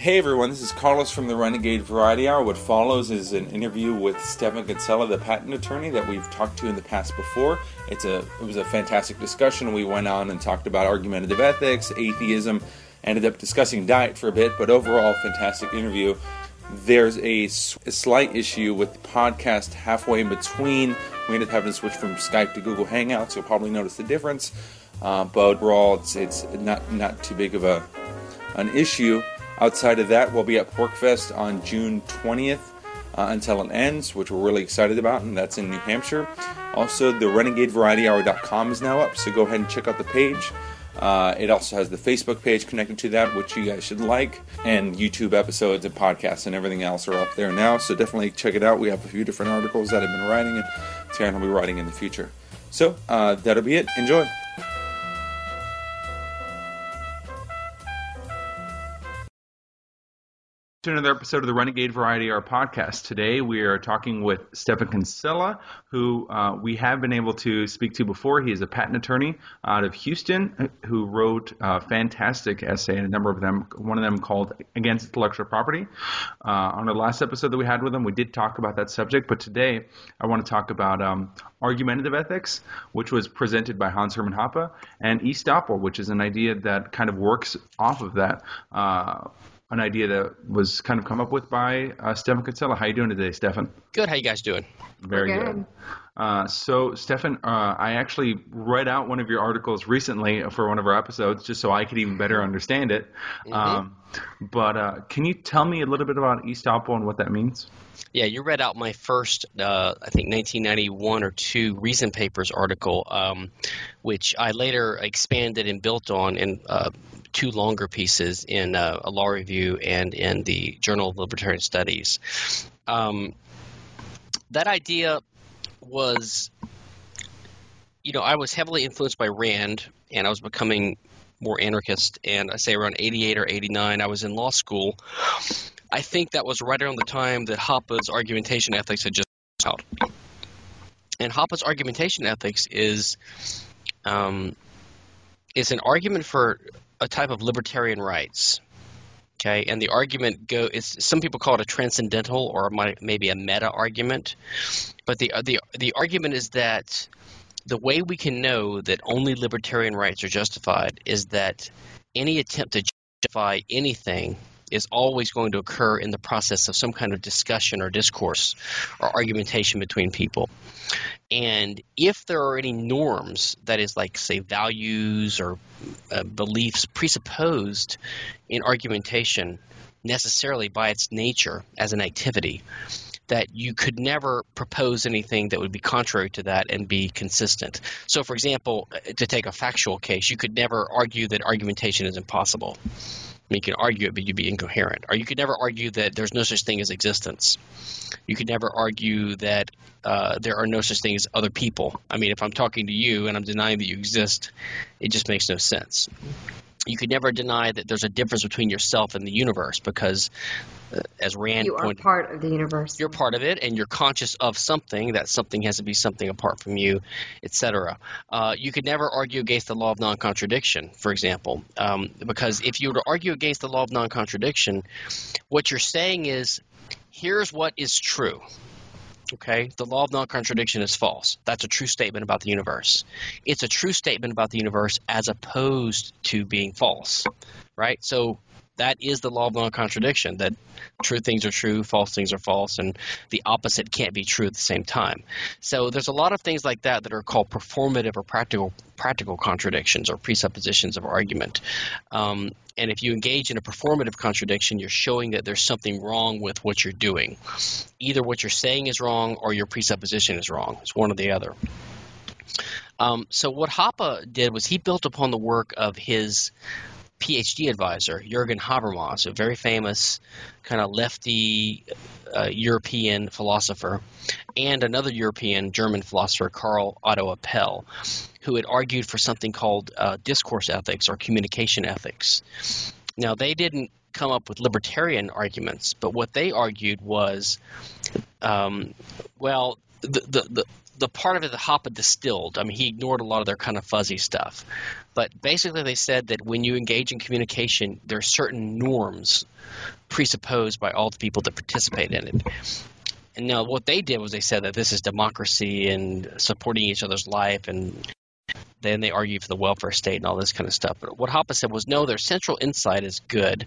Hey everyone, this is Carlos from the Renegade Variety Hour. What follows is an interview with Stephan Kinsella, the patent attorney that we've talked to in the past before. It's a it was a fantastic discussion. We went on and talked about argumentative ethics, atheism, ended up discussing diet for a bit, but overall, fantastic interview. There's a, a slight issue with the podcast halfway in between. We ended up having to switch from Skype to Google Hangouts. You'll probably notice the difference, uh, but overall, it's it's not not too big of a an issue. Outside of that, we'll be at PorcFest on June 20th uh, until it ends, which we're really excited about, and that's in New Hampshire. Also, the RenegadeVarietyHour.com is now up, so go ahead and check out the page. Uh, it also has the Facebook page connected to that, which you guys should like, and YouTube episodes and podcasts and everything else are up there now. So definitely check it out. We have a few different articles that I've been writing, and Taryn will be writing in the future. So uh, that'll be it. Enjoy. To another episode of the Renegade Variety Hour podcast. Today we are talking with Stephan Kinsella, who uh, we have been able to speak to before. He is a patent attorney out of Houston who wrote a fantastic essay, and a number of them, one of them called Against Intellectual Property. Uh, on the last episode that we had with him, we did talk about that subject, but today I want to talk about um, argumentative ethics, which was presented by Hans Hermann Hoppe, and estoppel, which is an idea that kind of works off of that. Uh, an idea that was kind of come up with by uh, Stephan Kinsella. How you doing today, Stephan? Good. How you guys doing? Very good. good. Uh, so, Stephan, uh, I actually read out one of your articles recently for one of our episodes, just so I could even better understand it. Mm-hmm. Um, but uh, can you tell me a little bit about estoppel and what that means? Yeah, you read out my first, uh, I think, 1991 or two Reason Papers article, um, which I later expanded and built on in uh, two longer pieces in uh, a law review and in the Journal of Libertarian Studies. Um, that idea was, you know, I was heavily influenced by Rand, and I was becoming more anarchist. And I say around 88 or 89, I was in law school. I think that was right around the time that Hoppe's argumentation ethics had just come out. And Hoppe's argumentation ethics is um, is an argument for a type of libertarian rights. Okay, and the argument go is some people call it a transcendental or maybe a meta argument, but the the the argument is that the way we can know that only libertarian rights are justified is that any attempt to justify anything is always going to occur in the process of some kind of discussion or discourse or argumentation between people. And if there are any norms, that is, like, say, values or uh, beliefs presupposed in argumentation necessarily by its nature as an activity, that you could never propose anything that would be contrary to that and be consistent. So, for example, to take a factual case, you could never argue that argumentation is impossible mean, you can argue it, but you'd be incoherent. Or you could never argue that there's no such thing as existence. You could never argue that uh, there are no such thing as other people. I mean, if I'm talking to you and I'm denying that you exist, it just makes no sense you could never deny that there's a difference between yourself and the universe because as rand you are pointed, part of the universe you're part of it and you're conscious of something that something has to be something apart from you etc uh, you could never argue against the law of non-contradiction for example um, because if you were to argue against the law of non-contradiction what you're saying is here's what is true Okay, the law of non contradiction is false. That's a true statement about the universe. It's a true statement about the universe as opposed to being false, right? So that is the law of non-contradiction that true things are true false things are false and the opposite can't be true at the same time. So there's a lot of things like that that are called performative or practical practical contradictions or presuppositions of argument. Um, and if you engage in a performative contradiction you're showing that there's something wrong with what you're doing. Either what you're saying is wrong or your presupposition is wrong. It's one or the other. Um, so what Hoppe did was he built upon the work of his PhD advisor, Jürgen Habermas, a very famous kind of lefty uh, European philosopher, and another European German philosopher, Karl Otto Apel, who had argued for something called uh, discourse ethics or communication ethics. Now, they didn't come up with libertarian arguments, but what they argued was, um, well, the, the, the the part of it that Hoppe distilled. I mean, he ignored a lot of their kind of fuzzy stuff. But basically, they said that when you engage in communication, there are certain norms presupposed by all the people that participate in it. And now, what they did was they said that this is democracy and supporting each other's life, and then they argue for the welfare state and all this kind of stuff. But what Hoppe said was no, their central insight is good,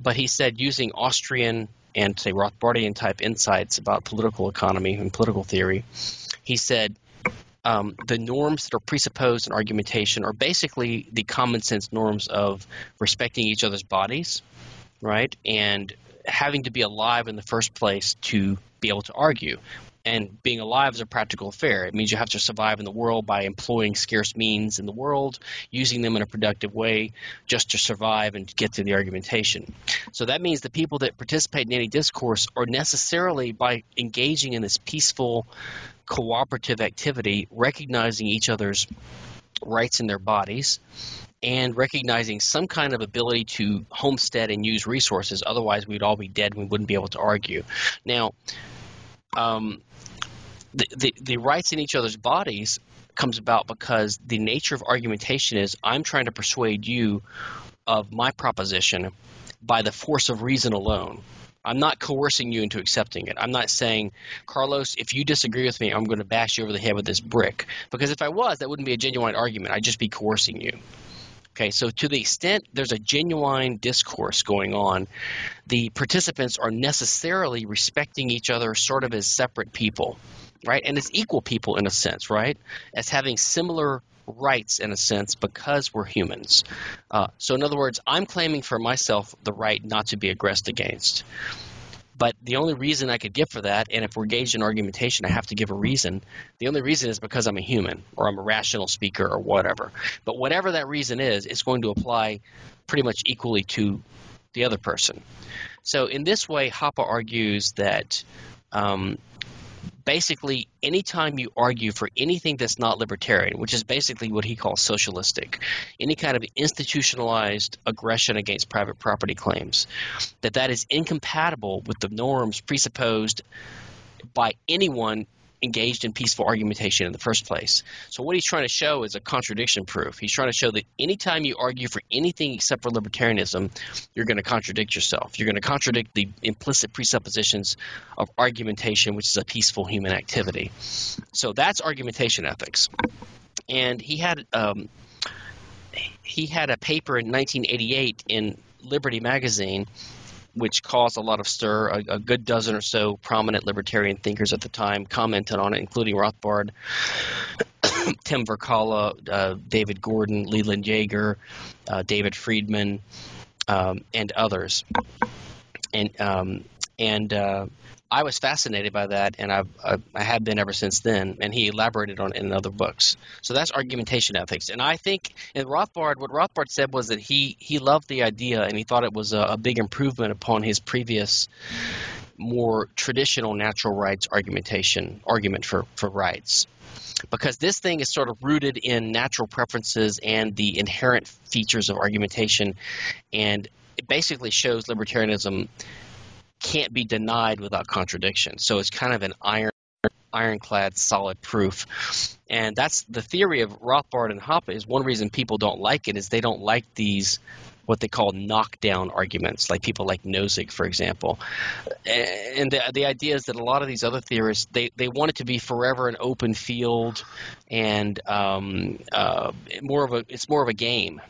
but he said using Austrian and say Rothbardian type insights about political economy and political theory, he said um, the norms that are presupposed in argumentation are basically the common sense norms of respecting each other's bodies, right, and having to be alive in the first place to be able to argue. And being alive is a practical affair. It means you have to survive in the world by employing scarce means in the world, using them in a productive way just to survive and to get through the argumentation. So that means the people that participate in any discourse are necessarily, by engaging in this peaceful, cooperative activity, recognizing each other's rights in their bodies and recognizing some kind of ability to homestead and use resources. Otherwise, we'd all be dead and we wouldn't be able to argue. Now, um, the, the, the rights in each other's bodies comes about because the nature of argumentation is I'm trying to persuade you of my proposition by the force of reason alone. I'm not coercing you into accepting it. I'm not saying, Carlos, if you disagree with me, I'm going to bash you over the head with this brick. Because if I was, that wouldn't be a genuine argument. I'd just be coercing you. Okay, so to the extent there's a genuine discourse going on, the participants are necessarily respecting each other sort of as separate people, right? And as equal people in a sense, right? As having similar rights in a sense because we're humans. Uh, so, in other words, I'm claiming for myself the right not to be aggressed against. But the only reason I could give for that, and if we're engaged in argumentation, I have to give a reason. The only reason is because I'm a human or I'm a rational speaker or whatever. But whatever that reason is, it's going to apply pretty much equally to the other person. So in this way, Hoppe argues that um, basically anytime you argue for anything that's not libertarian, which is basically what he calls socialistic, any kind of institutionalized aggression against private property claims, that that is incompatible with the norms presupposed by anyone engaged in peaceful argumentation in the first place. So what he's trying to show is a contradiction proof. He's trying to show that anytime you argue for anything except for libertarianism, you're going to contradict yourself. You're going to contradict the implicit presuppositions of argumentation, which is a peaceful human activity. So that's argumentation ethics. And he had um, he had a paper in 1988 in Liberty magazine which caused a lot of stir. A, a, good dozen or so prominent libertarian thinkers at the time commented on it, including Rothbard, Tim Virkkala, uh, David Gordon, Leland Yeager, uh, David Friedman, um, and others. And um, and uh, I was fascinated by that, and I've, I, I have been ever since then. And he elaborated on it in other books. So that's argumentation ethics. And I think in Rothbard, what Rothbard said was that he he loved the idea, and he thought it was a, a big improvement upon his previous more traditional natural rights argumentation argument for for rights because this thing is sort of rooted in natural preferences and the inherent features of argumentation and it basically shows libertarianism can't be denied without contradiction. So it's kind of an iron ironclad solid proof. And that's the theory of Rothbard and Hoppe is one reason people don't like it is they don't like these what they call knockdown arguments, like people like Nozick, for example. And the, the idea is that a lot of these other theorists, they, they want it to be forever an open field and um, uh, more of a it's more of a game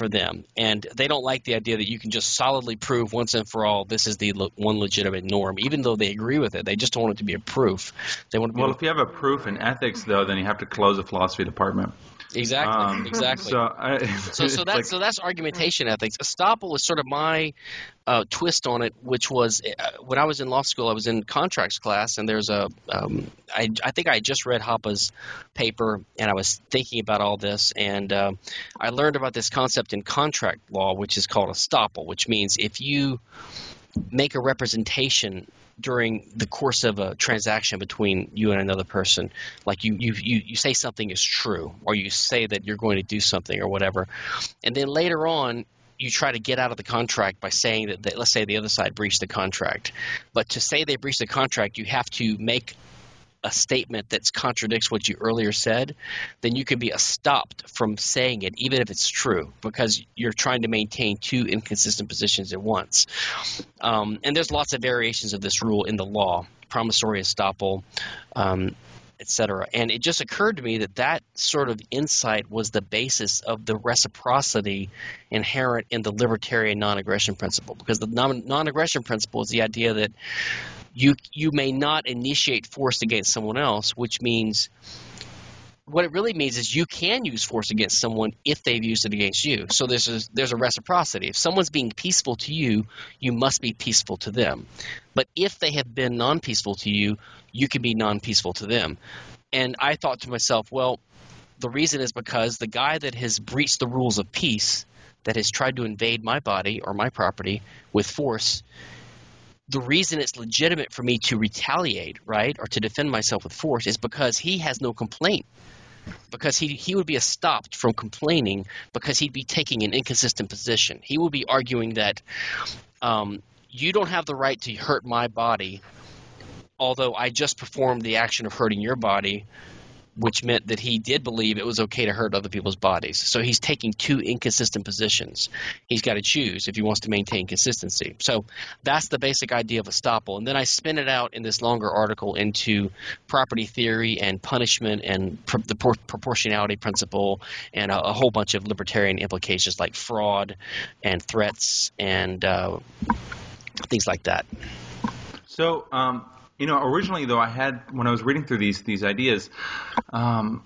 for them, and they don't like the idea that you can just solidly prove once and for all this is the le- one legitimate norm, even though they agree with it. They just don't want it to be a proof. They want. well, if you have a proof in ethics, though, then you have to close the philosophy department. Exactly. Um, exactly. So, I, so, so that's like, so that's argumentation ethics. Estoppel is sort of my uh, twist on it, which was uh, when I was in law school, I was in contracts class, and there's a um, I, I think I just read Hoppe's paper, and I was thinking about all this, and uh, I learned about this concept in contract law, which is called estoppel, which means if you make a representation during the course of a transaction between you and another person like you, you you you say something is true or you say that you're going to do something or whatever and then later on you try to get out of the contract by saying that, that let's say the other side breached the contract. But to say they breached the contract you have to make a statement that contradicts what you earlier said, then you can be stopped from saying it, even if it's true, because you're trying to maintain two inconsistent positions at once. Um, and there's lots of variations of this rule in the law, promissory estoppel. Um, etc. And it just occurred to me that that sort of insight was the basis of the reciprocity inherent in the libertarian non-aggression principle, because the non-aggression principle is the idea that you you may not initiate force against someone else, which means what it really means is you can use force against someone if they've used it against you. So there's a, there's a reciprocity. If someone's being peaceful to you, you must be peaceful to them. But if they have been non-peaceful to you, you can be non-peaceful to them. And I thought to myself, well, the reason is because the guy that has breached the rules of peace, that has tried to invade my body or my property with force, the reason it's legitimate for me to retaliate, right, or to defend myself with force is because he has no complaint because he, he would be stopped from complaining because he'd be taking an inconsistent position. He would be arguing that um, you don't have the right to hurt my body, although I just performed the action of hurting your body which meant that he did believe it was okay to hurt other people's bodies. So he's taking two inconsistent positions. He's got to choose if he wants to maintain consistency. So that's the basic idea of estoppel. And then I spin it out in this longer article into property theory and punishment and pr- the por- proportionality principle and a, a, whole bunch of libertarian implications like fraud and threats and uh, things like that. So, um, you know, originally though, I had when I was reading through these these ideas, um,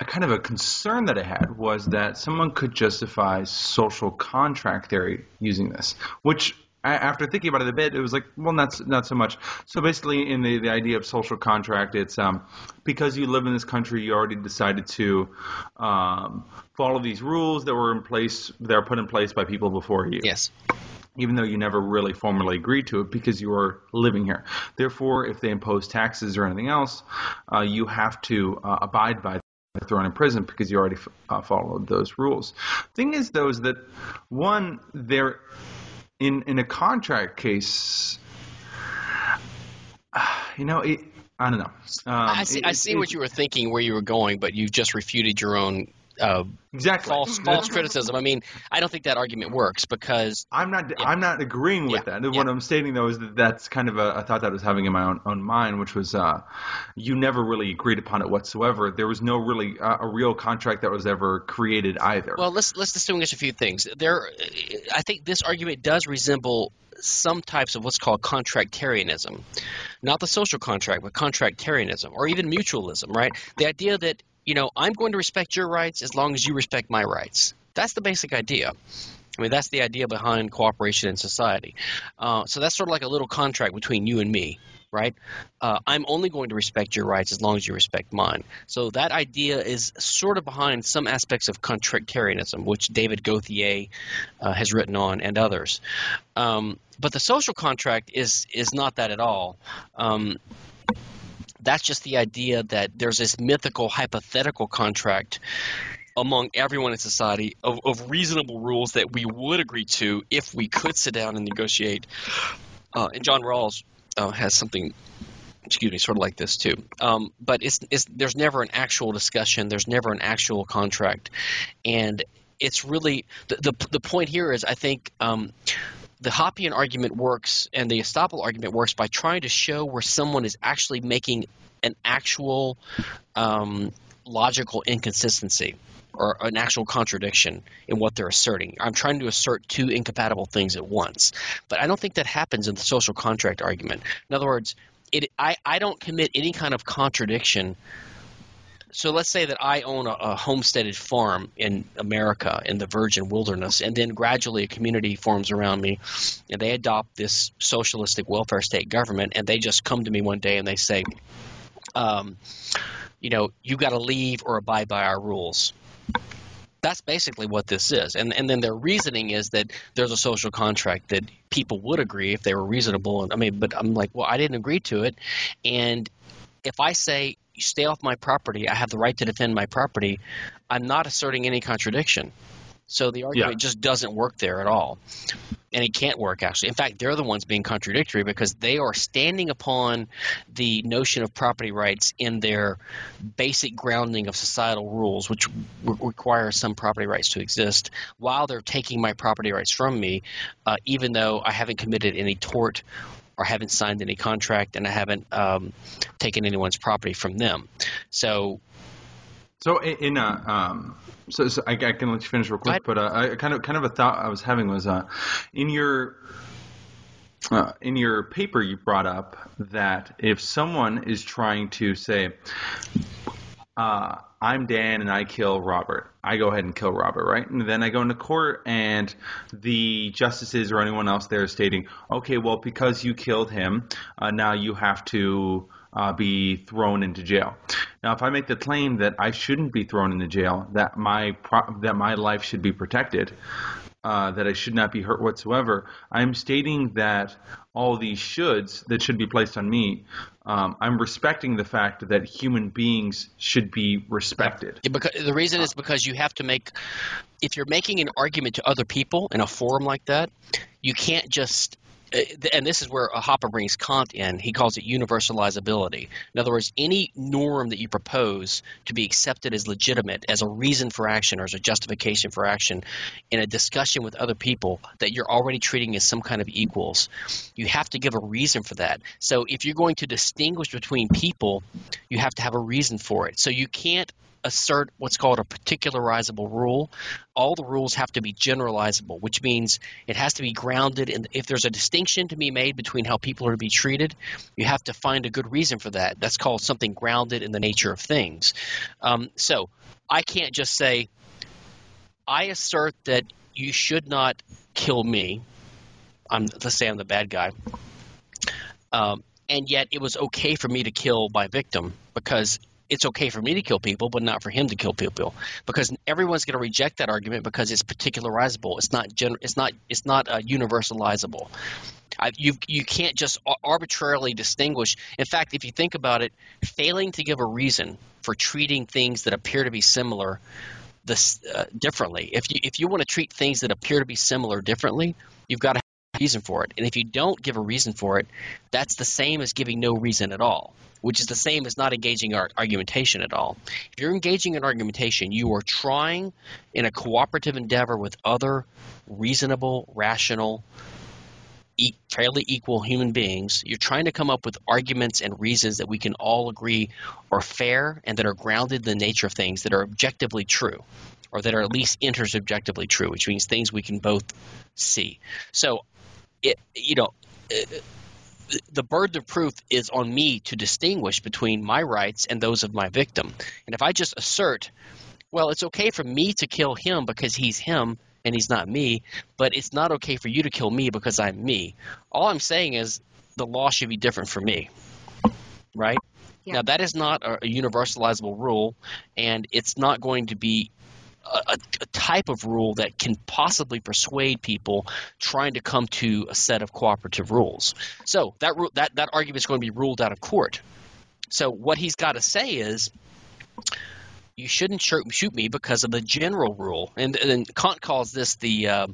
a kind of a concern that I had was that someone could justify social contract theory using this, which after thinking about it a bit, it was like, well, not not so much. So basically, in the, the idea of social contract, it's um, because you live in this country, you already decided to um, follow these rules that were in place, that are put in place by people before you. Yes even though you never really formally agreed to it because you are living here. Therefore, if they impose taxes or anything else, uh, you have to uh, abide by thrown in prison because you already uh, followed those rules. Thing is, though, is that one, there in in a contract case, you know, it, I don't know. Um, I see. It, I see it, what you were thinking, where you were going, but you've just refuted your own uh, exactly false false criticism. I mean, I don't think that argument works because I'm not yeah. I'm not agreeing with yeah. that. What yeah. I'm stating though is that that's kind of a, a, thought that I was having in my own, own mind, which was uh, you never really agreed upon it whatsoever. There was no really uh, a real contract that was ever created either. Well, let's let's distinguish a few things. There, I think this argument does resemble some types of what's called contractarianism. Not the social contract, but contractarianism, or even mutualism, right? The idea that you know, I'm going to respect your rights as long as you respect my rights. That's the basic idea. I mean, that's the idea behind cooperation in society. Uh, so that's sort of like a little contract between you and me, right? Uh, I'm only going to respect your rights as long as you respect mine. So that idea is sort of behind some aspects of contractarianism, which David Gauthier uh, has written on and others. Um, but the social contract is is not that at all. Um, that's just the idea that there's this mythical hypothetical contract among everyone in society of, of reasonable rules that we would agree to if we could sit down and negotiate. Uh, and John Rawls uh, has something excuse me, sort of like this too. Um, but it's, it's, there's never an actual discussion. There's never an actual contract, and it's really the the, the point here is I think um, the Hoppian argument works and the estoppel argument works by trying to show where someone is actually making an actual um, logical inconsistency or an actual contradiction in what they're asserting. I'm trying to assert two incompatible things at once, but I don't think that happens in the social contract argument. In other words, it, I, I don't commit any kind of contradiction so let's say that I own a, a, homesteaded farm in America in the virgin wilderness, and then gradually a community forms around me, and they adopt this socialistic welfare state government, and they just come to me one day and they say, um, you know, you got to leave or abide by our rules. That's basically what this is, and and then their reasoning is that there's a social contract that people would agree if they were reasonable. And I mean, but I'm like, well, I didn't agree to it, and if I say you stay off my property, I have the right to defend my property, I'm not asserting any contradiction. So the argument yeah. just doesn't work there at all. And it can't work, actually. In fact, they're the ones being contradictory because they are standing upon the notion of property rights in their basic grounding of societal rules, which re- require some property rights to exist, while they're taking my property rights from me, uh, even though I haven't committed any tort or haven't signed any contract and I haven't um, taken anyone's property from them. So so in, a, um, so, so I, I, can let you finish real quick, but uh, I kind of kind of a thought I was having was uh, in your uh, in your paper you brought up that if someone is trying to say uh, I'm Dan and I kill Robert. I go ahead and kill Robert, right? And then I go into court and the justices or anyone else there is stating, okay, well, because you killed him, uh, now you have to uh, be thrown into jail. Now, if I make the claim that I shouldn't be thrown into jail, that my pro- that my life should be protected, uh, that I should not be hurt whatsoever, I'm stating that all these shoulds that should be placed on me, um, I'm respecting the fact that human beings should be respected. Yeah, because the reason is because you have to make, if you're making an argument to other people in a forum like that, you can't just Uh, and this is where Hoppe brings Kant in. He calls it universalizability. In other words, any norm that you propose to be accepted as legitimate, as a reason for action or as a justification for action in a discussion with other people that you're already treating as some kind of equals, you have to give a reason for that. So if you're going to distinguish between people, you have to have a reason for it. So you can't assert what's called a particularizable rule. All the rules have to be generalizable, which means it has to be grounded in if there's a distinction to be made between how people are to be treated, you have to find a good reason for that. That's called something grounded in the nature of things. Um, so I can't just say, I assert that you should not kill me. I'm, let's say I'm the bad guy. Um, and yet it was okay for me to kill my victim because it's okay for me to kill people, but not for him to kill people, because everyone's going to reject that argument because it's particularizable. It's not gen- It's not. It's not uh, universalizable. I, you you can't just arbitrarily distinguish. In fact, if you think about it, failing to give a reason for treating things that appear to be similar this uh, differently. If you if you want to treat things that appear to be similar differently, you've got to reason for it. And if you don't give a reason for it, that's the same as giving no reason at all which is the same as not engaging our argumentation at all. If you're engaging in argumentation, you are trying in a cooperative endeavor with other reasonable, rational, e- fairly equal human beings. You're trying to come up with arguments and reasons that we can all agree are fair and that are grounded in the nature of things that are objectively true or that are at least intersubjectively true, which means things we can both see. So, it, you know, uh, the burden of proof is on me to distinguish between my rights and those of my victim. And if I just assert, well, it's okay for me to kill him because he's him and he's not me, but it's not okay for you to kill me because I'm me. All I'm saying is the law should be different for me. Right? Yeah. Now, that is not a universalizable rule, and it's not going to be a, a, type of rule that can possibly persuade people trying to come to a set of cooperative rules. So that that that argument is going to be ruled out of court. So what he's got to say is you shouldn't shoot, me because of the general rule. And, and Kant calls this the uh,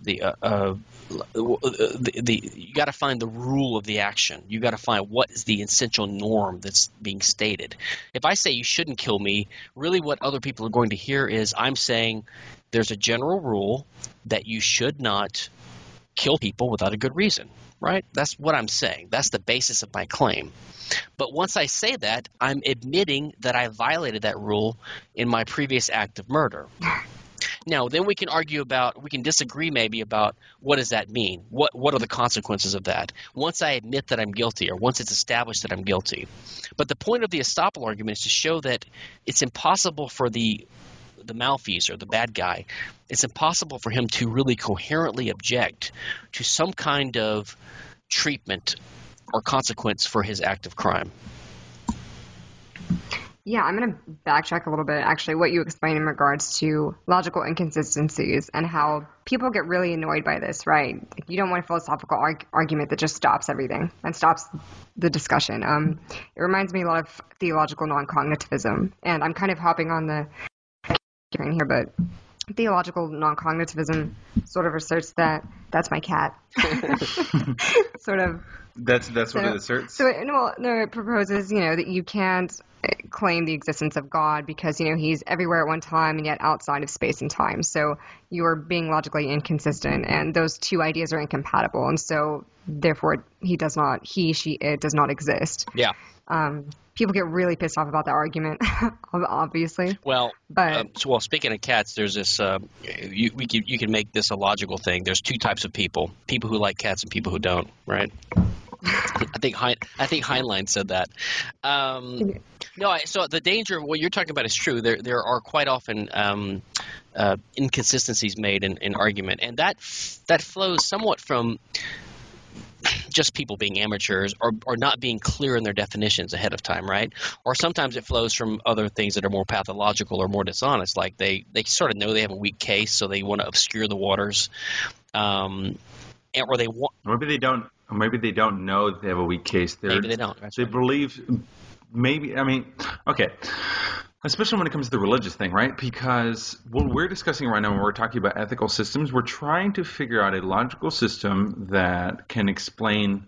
the, uh, uh, Uh, uh, the, the you got to find the rule of the action. You got to find what is the essential norm that's being stated. If I say you shouldn't kill me, really what other people are going to hear is I'm saying there's a general rule that you should not kill people without a good reason right? That's what I'm saying. That's the basis of my claim. But once I say that, I'm admitting that I violated that rule in my previous act of murder. Now, then we can argue about, we can disagree maybe about what does that mean? What what are the consequences of that? Once I admit that I'm guilty, or once it's established that I'm guilty. But the point of the estoppel argument is to show that it's impossible for the the malfeasor, the bad guy, it's impossible for him to really coherently object to some kind of treatment or consequence for his act of crime. Yeah, I'm going to backtrack a little bit, actually, what you explained in regards to logical inconsistencies and how people get really annoyed by this, right? Like, you don't want a philosophical arg- argument that just stops everything and stops the discussion. Um, it reminds me a lot of theological non cognitivism. And I'm kind of hopping on the train here, but theological non-cognitivism sort of asserts that that's my cat. sort of. That's that's so, what it asserts. So it, well, no, it proposes, you know, that you can't uh, claim the existence of God because you know he's everywhere at one time and yet outside of space and time. So you are being logically inconsistent, and those two ideas are incompatible, and so therefore he does not, he, she, it does not exist. Yeah. Um, people get really pissed off about that argument, obviously. Well, but uh, so, well, speaking of cats, there's this. Uh, you we can, you can make this a logical thing. There's two types of people: people who like cats and people who don't. Right? I think hein, I think Heinlein said that. Um, no, I, so the danger of what you're talking about is true. There there are quite often um, uh, inconsistencies made in, in argument, and that that flows somewhat from just people being amateurs or, or not being clear in their definitions ahead of time, right? Or sometimes it flows from other things that are more pathological or more dishonest, like they, they sort of know they have a weak case, so they want to obscure the waters. Um, or they want. Maybe they don't. Maybe they don't know that they have a weak case. They're, maybe they don't. That's they right. believe. Maybe I mean, okay. Especially when it comes to the religious thing, right? Because what we're discussing right now when we're talking about ethical systems, we're trying to figure out a logical system that can explain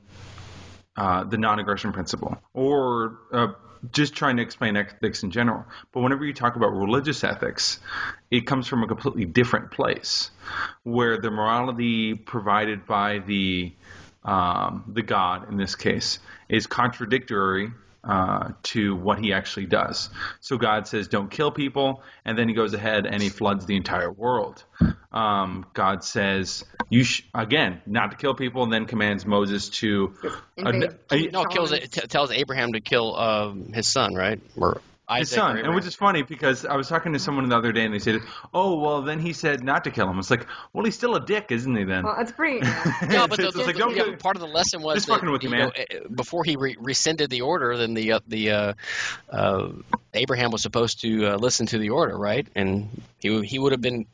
uh, the non-aggression principle, or uh, just trying to explain ethics in general. But whenever you talk about religious ethics, it comes from a completely different place, where the morality provided by the um, the God in this case is contradictory uh, to what he actually does. So God says, "Don't kill people," and then he goes ahead and he floods the entire world. Um, God says, "You sh- again not to kill people," and then commands Moses to. invade uh, No, kills t- tells Abraham to kill um, his son, right? Or Isaac his son, or and which is funny because I was talking to someone the other day, and they said, "Oh, well, then he said not to kill him." It's like, well, he's still a dick, isn't he? Then. Well, it's pretty. Yeah. No, but the, It's like, the- yeah, part of the lesson was that, with you, you know, eh, before he re- rescinded the order, then the uh, the uh, uh, Abraham was supposed to uh, listen to the order, right? And he he would have been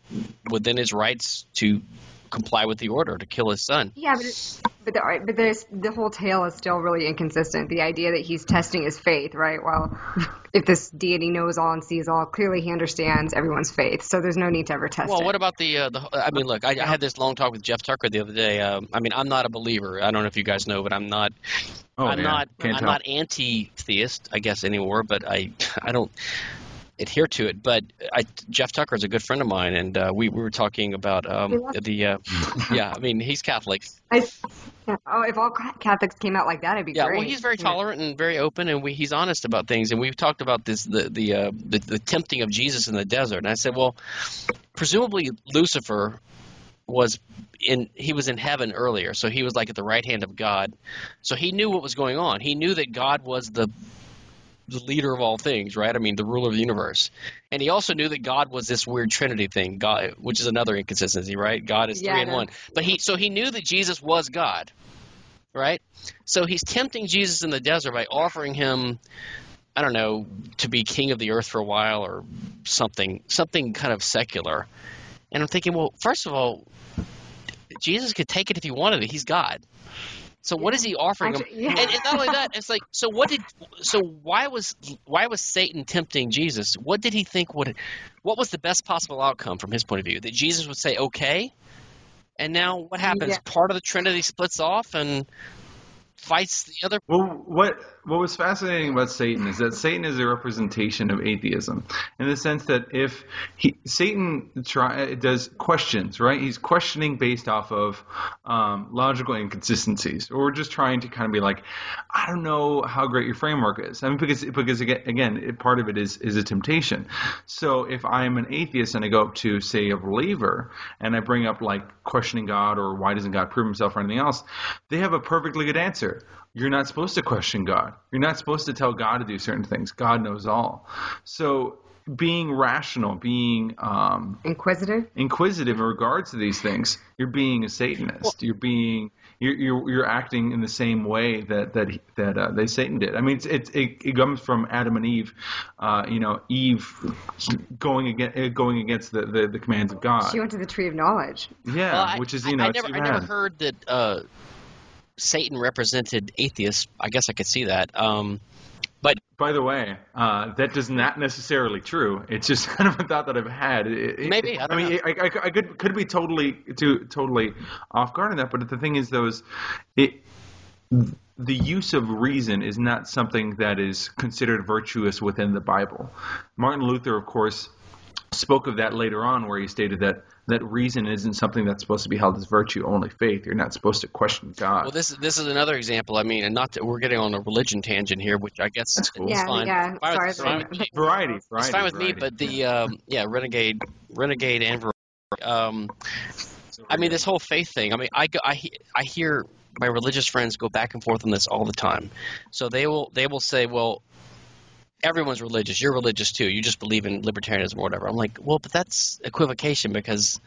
within his rights to comply with the order to kill his son. Yeah, but it, but the but there's the whole tale is still really inconsistent. The idea that he's testing his faith, right? Well, if this deity knows all and sees all, clearly he understands everyone's faith. So there's no need to ever test Well, it. what about the uh, the? I mean, look, I, I had this long talk with Jeff Tucker the other day. Um, I mean, I'm not a believer. I don't know if you guys know, but I'm not. oh, I'm yeah. not. Can't I'm tell. not anti-theist, I guess anymore. But I, I don't adhere to it. But I, Jeff Tucker is a good friend of mine, and uh, we, we were talking about um, the. Uh, yeah, I mean, he's Catholic. I, yeah. Oh, if all Catholics came out like that, it'd be Yeah, great. well, he's very tolerant and very open, and we, he's honest about things. And we've talked about this, the the, uh, the the tempting of Jesus in the desert. And I said, well, presumably Lucifer was in he was in heaven earlier, so he was like at the right hand of God. So he knew what was going on. He knew that God was the the leader of all things, right? I mean, the ruler of the universe. And he also knew that God was this weird Trinity thing, God, which is another inconsistency, right? God is Yeah, three in one. But he so he knew that Jesus was God, right? So he's tempting Jesus in the desert by offering him, I don't know, to be king of the earth for a while or something, something kind of secular. And I'm thinking, well, first of all, Jesus could take it if he wanted it. He's God. So what is he offering him? Actually, yeah. And, and not only that, it's like, so what did, so why was why was Satan tempting Jesus? What did he think would, what was the best possible outcome from his point of view? That Jesus would say, okay, and now what happens? Yeah. Part of the Trinity splits off and fights the other. Well, what what was fascinating about Satan is that Satan is a representation of atheism, in the sense that if he, Satan try, does questions, right? He's questioning based off of um, logical inconsistencies, or just trying to kind of be like, I don't know how great your framework is. I mean, because because again, again it, part of it is is a temptation. So if I'm an atheist and I go up to say a believer and I bring up like questioning God or why doesn't God prove Himself or anything else, they have a perfectly good answer. You're not supposed to question God. You're not supposed to tell God to do certain things. God knows all. So being rational, being um, Inquisitive. inquisitive in regards to these things, you're being a Satanist. you're being you're, you're you're acting in the same way that that that uh, that Satan did. I mean, it's, it's it, it comes from Adam and Eve. Uh, you know, Eve going against going against the, the, the commands of God. She went to the tree of knowledge. Yeah, Well, I- which is you know I, it's never, I never heard that uh, Satan represented atheists. I guess I could see that. Um, but By the way, uh, that does not necessarily true. It's just kind of a thought that I've had. It, it- Maybe, I don't mean. I, I, I could could be totally to, totally off guard on that, but the thing is, those it the use of reason is not something that is considered virtuous within the Bible. Martin Luther, of course, spoke of that later on, where he stated that that reason isn't something that's supposed to be held as virtue, only faith. You're not supposed to question God. Well, this this is another example. I mean, and not that we're getting on a religion tangent here, which I guess That's cool. is Yeah, fine. yeah. Fine with- it's fine with me. variety, It's fine with me, but the um, yeah, renegade, renegade, and Ver- um, I mean, this whole faith thing. I mean, I go, I I hear my religious friends go back and forth on this all the time. So they will they will say, well, everyone's religious. You're religious too. You just believe in libertarianism or whatever. I'm like, well, but that's equivocation because,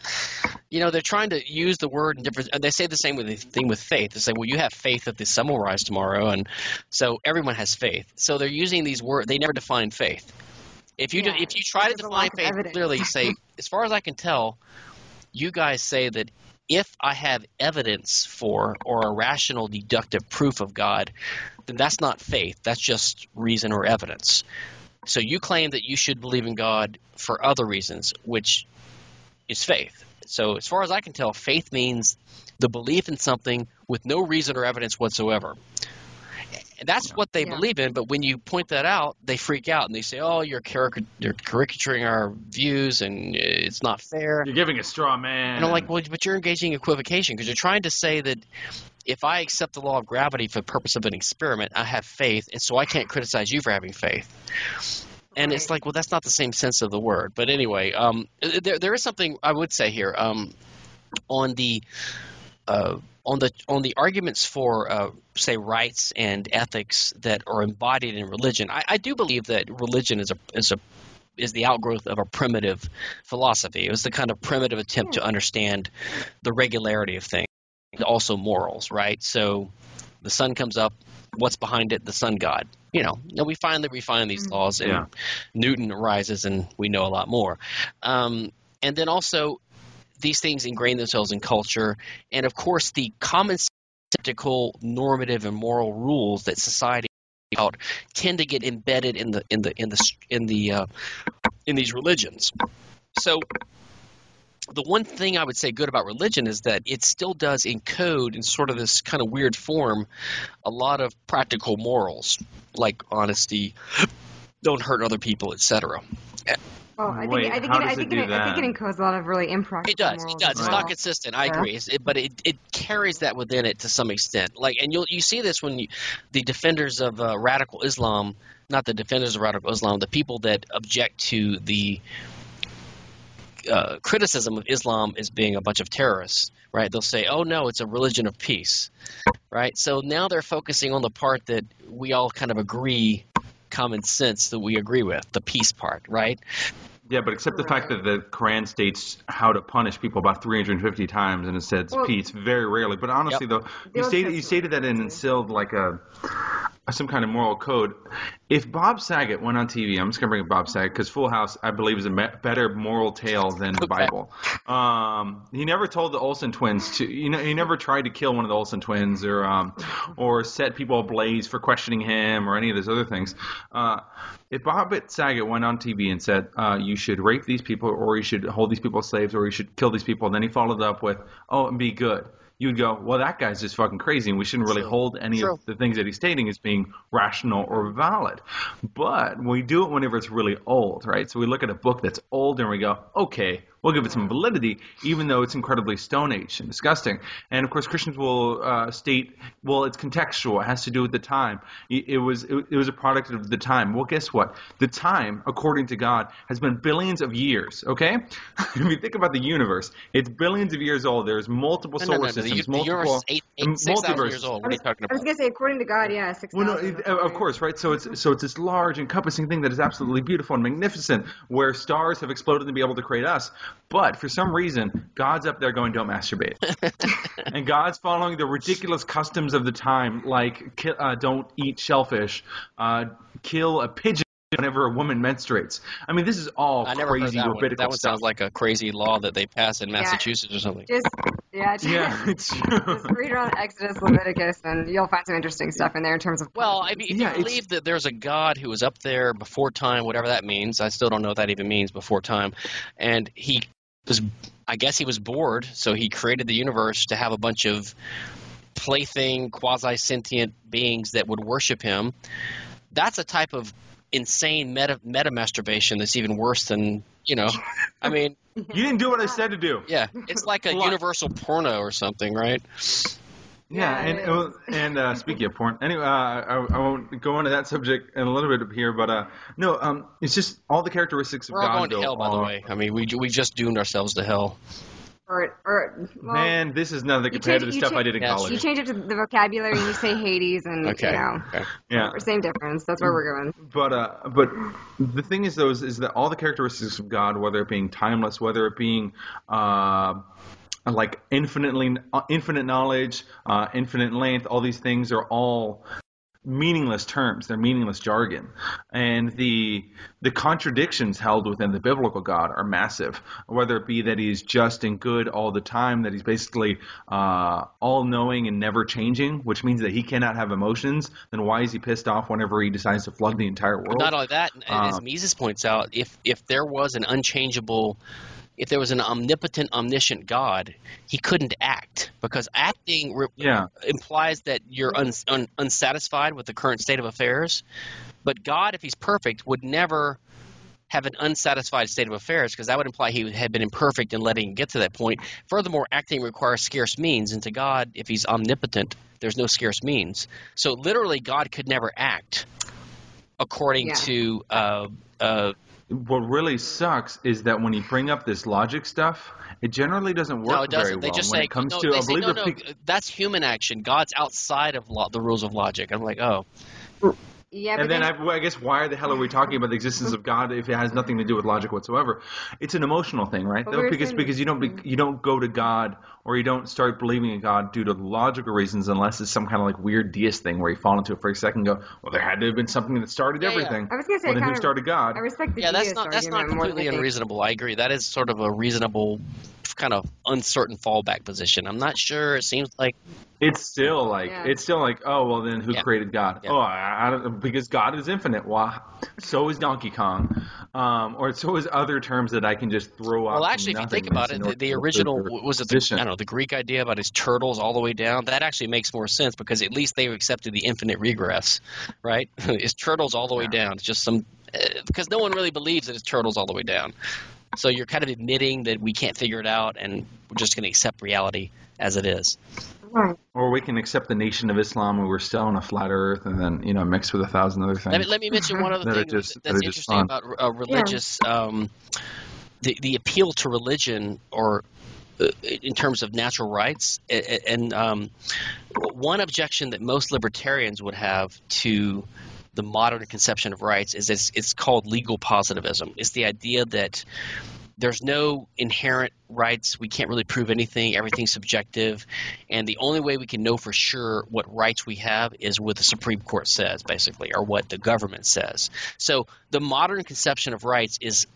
you know, they're trying to use the word in different. They say the same with the thing with faith. They say, well, you have faith that the sun will rise tomorrow, and so everyone has faith. So they're using these words. They never define faith. If you do, if you try to define faith clearly, say, as far as I can tell, you guys say that if I have evidence for or a rational deductive proof of God, then that's not faith. That's just reason or evidence. So you claim that you should believe in God for other reasons, which is faith. So as far as I can tell, faith means the belief in something with no reason or evidence whatsoever. And that's what they Yeah. believe in, but when you point that out, they freak out and they say, "Oh, you're, caric- you're caricaturing our views, and uh, it's not fair." You're giving a straw man. And I'm like, well, but you're engaging equivocation because you're trying to say that if I accept the law of gravity for the purpose of an experiment, I have faith, and so I can't criticize you for having faith. And it's like, well, that's not the same sense of the word. But anyway, um, there there is something I would say here um, on the uh, on the on the arguments for uh, say rights and ethics that are embodied in religion. I, I do believe that religion is a is a is the outgrowth of a primitive philosophy. It was the kind of primitive attempt to understand the regularity of things, also morals, right? So the sun comes up, what's behind it? The sun god. You know, and we finally refine these Mhm. laws, and Yeah. Newton arises, and we know a lot more. Um, and then also, these things ingrain themselves in culture, and of course, the common typical normative and moral rules that society out tend to get embedded in the in the in the in the uh, in these religions. So the one thing I would say good about religion is that it still does encode in sort of this kind of weird form a lot of practical morals like honesty, don't hurt other people, etc. Well, I think Wait, I think it, I does it think it, I think it that? encodes a lot of really impractical It does. It does. It's well. not consistent. I Yeah. agree. It's, it, but it, it carries that within it to some extent. Like, and you'll you see this when you, the defenders of uh, radical Islam, not the defenders of radical Islam, the people that object to the uh, criticism of Islam as being a bunch of terrorists, right? They'll say, "Oh no, it's a religion of peace," right? So now they're focusing on the part that we all kind of agree, common sense that we agree with, the peace part, right? Yeah, but except the fact that the Quran states how to punish people about 350 times, and it says Well- peace very rarely. But honestly, though, you stated you stated that it too. instilled like a some kind of moral code. If Bob Saget went on TV, I'm just gonna bring up Bob Saget because Full House, I believe, is a me- better moral tale than the Bible. Um, he never told the Olsen twins to, you know, he never tried to kill one of the Olsen twins or um, or set people ablaze for questioning him or any of those other things. Uh, if Bob Saget went on TV and said uh, you should rape these people or you should hold these people as slaves or you should kill these people, and then he followed up with, oh, and be good. You'd go, well, that guy's just fucking crazy, and we shouldn't really True. hold any True. of the things that he's stating as being rational or valid. But we do it whenever it's really old, right? So we look at a book that's old and we go, okay, we'll give it some validity, even though it's incredibly Stone Age and disgusting. And of course, Christians will uh, state, well, it's contextual; it has to do with the time. It, it was it, it was a product of the time. Well, guess what? The time, according to God, has been billions of years. Okay, if you think about the universe, it's billions of years old. There's multiple No, solar no, no, no. The, systems, the multiple universe is eight, eight, m- 6,000 multiverses. years old. What are you talking about? I was about? gonna say, according to God, yeah, six Well, no, thousand. it- of course, right? So it's so it's this large, encompassing thing that is absolutely beautiful and magnificent, where stars have exploded to be able to create us. But for some reason, God's up there going, "Don't masturbate," and God's following the ridiculous customs of the time, like uh, don't eat shellfish, uh, kill a pigeon. Whenever a woman menstruates. I mean, this is all I never heard crazy that one. rabbinical That one sounds like a crazy law that they passed in Yeah. Massachusetts or something. Just yeah, just, yeah, it's just read around Exodus, Leviticus, and you'll find some interesting stuff in there in terms of. Well, I mean, if Yeah, you believe that there's a God who was up there before time, whatever that means, I still don't know what that even means before time, and he was, I guess he was bored, so he created the universe to have a bunch of plaything, quasi sentient beings that would worship him. That's a type of insane meta meta masturbation that's even worse than you know. I mean, You didn't do what I said to do. yeah, it's like a universal porno or something, right? Yeah, Yeah, and it it was- and uh, speaking of porn, anyway, uh, I, I won't go into that subject in a little bit here, but uh, no, um, it's just all the characteristics of We're all God. going to hell, by the way. I mean, we we just doomed ourselves to hell. Or, or well, Man, this is none of the change- competitive you stuff I did in Yeah, college. you change it to the vocabulary and you say Hades, and Okay. you know, okay. yeah, same difference. That's where we're going. but uh, but the thing is, though, is, is that all the characteristics of God, whether it being timeless, whether it being uh, like infinitely uh, infinite knowledge, uh, infinite length, all these things are all meaningless terms. They're meaningless jargon, and the the contradictions held within the biblical God are massive. Whether it be that He's just and good all the time, that He's basically uh, all knowing and never changing, which means that He cannot have emotions. Then why is He pissed off whenever He decides to flood the entire world? But not only that, and as Um, Mises points out, if if there was an unchangeable, if there was an omnipotent, omniscient God, he couldn't act because acting re- yeah, implies that you're un, un, unsatisfied with the current state of affairs. But God, if he's perfect, would never have an unsatisfied state of affairs because that would imply he had been imperfect in letting it get to that point. Furthermore, acting requires scarce means, and to God, if he's omnipotent, there's no scarce means. So literally, God could never act according Yeah. to uh, uh, what really sucks is that when you bring up this logic stuff, it generally doesn't work no, it very doesn't. well. They just when say it comes no, to, they I say, believe no, no, peak- that's human action. God's outside of lo- the rules of logic. I'm like, oh, Yeah, and then, then, I, well, I guess why the hell are we talking about the existence of God if it has nothing to do with logic whatsoever? It's an emotional thing, right? Though, because saying- because you don't be, mm-hmm. you don't go to God or you don't start believing in God due to logical reasons unless it's some kind of like weird deist thing where you fall into it for a second and go, well, there had to have been something that started Yeah, yeah. everything. I was gonna say well, then kind who of- started God? I respect the yeah, that's deist not that's not argument more completely unreasonable. I agree. That is sort of a reasonable, kind of uncertain fallback position. I'm not sure. It seems like It's still like Yeah. it's still like oh well then who Yeah. created God? Yeah. Oh I, I don't because God is infinite. Well, so is Donkey Kong, um, or so is other terms that I can just throw out. Well, actually, if you think about it, the, the original further was it the. I don't know the Greek idea about his turtles all the way down. That actually makes more sense because at least they accepted the infinite regress, right? his turtles all the way down. It's just some uh, because no one really believes that his turtles all the way down. So you're kind of admitting that we can't figure it out, and we're just going to accept reality as it is. Right. Or we can accept the Nation of Islam, who we're still on a flat Earth, and then you know mixed with a thousand other things. Let me, let me mention one other That are thing just- that's are interesting about uh, religious, um, the the appeal to religion, or uh, in terms of natural rights, A- a- and um, one objection that most libertarians would have to the modern conception of rights is it's, it's called legal positivism. It's the idea that there's no inherent rights. We can't really prove anything. Everything's subjective. And the only way we can know for sure what rights we have is what the Supreme Court says, basically, or what the government says. So the modern conception of rights is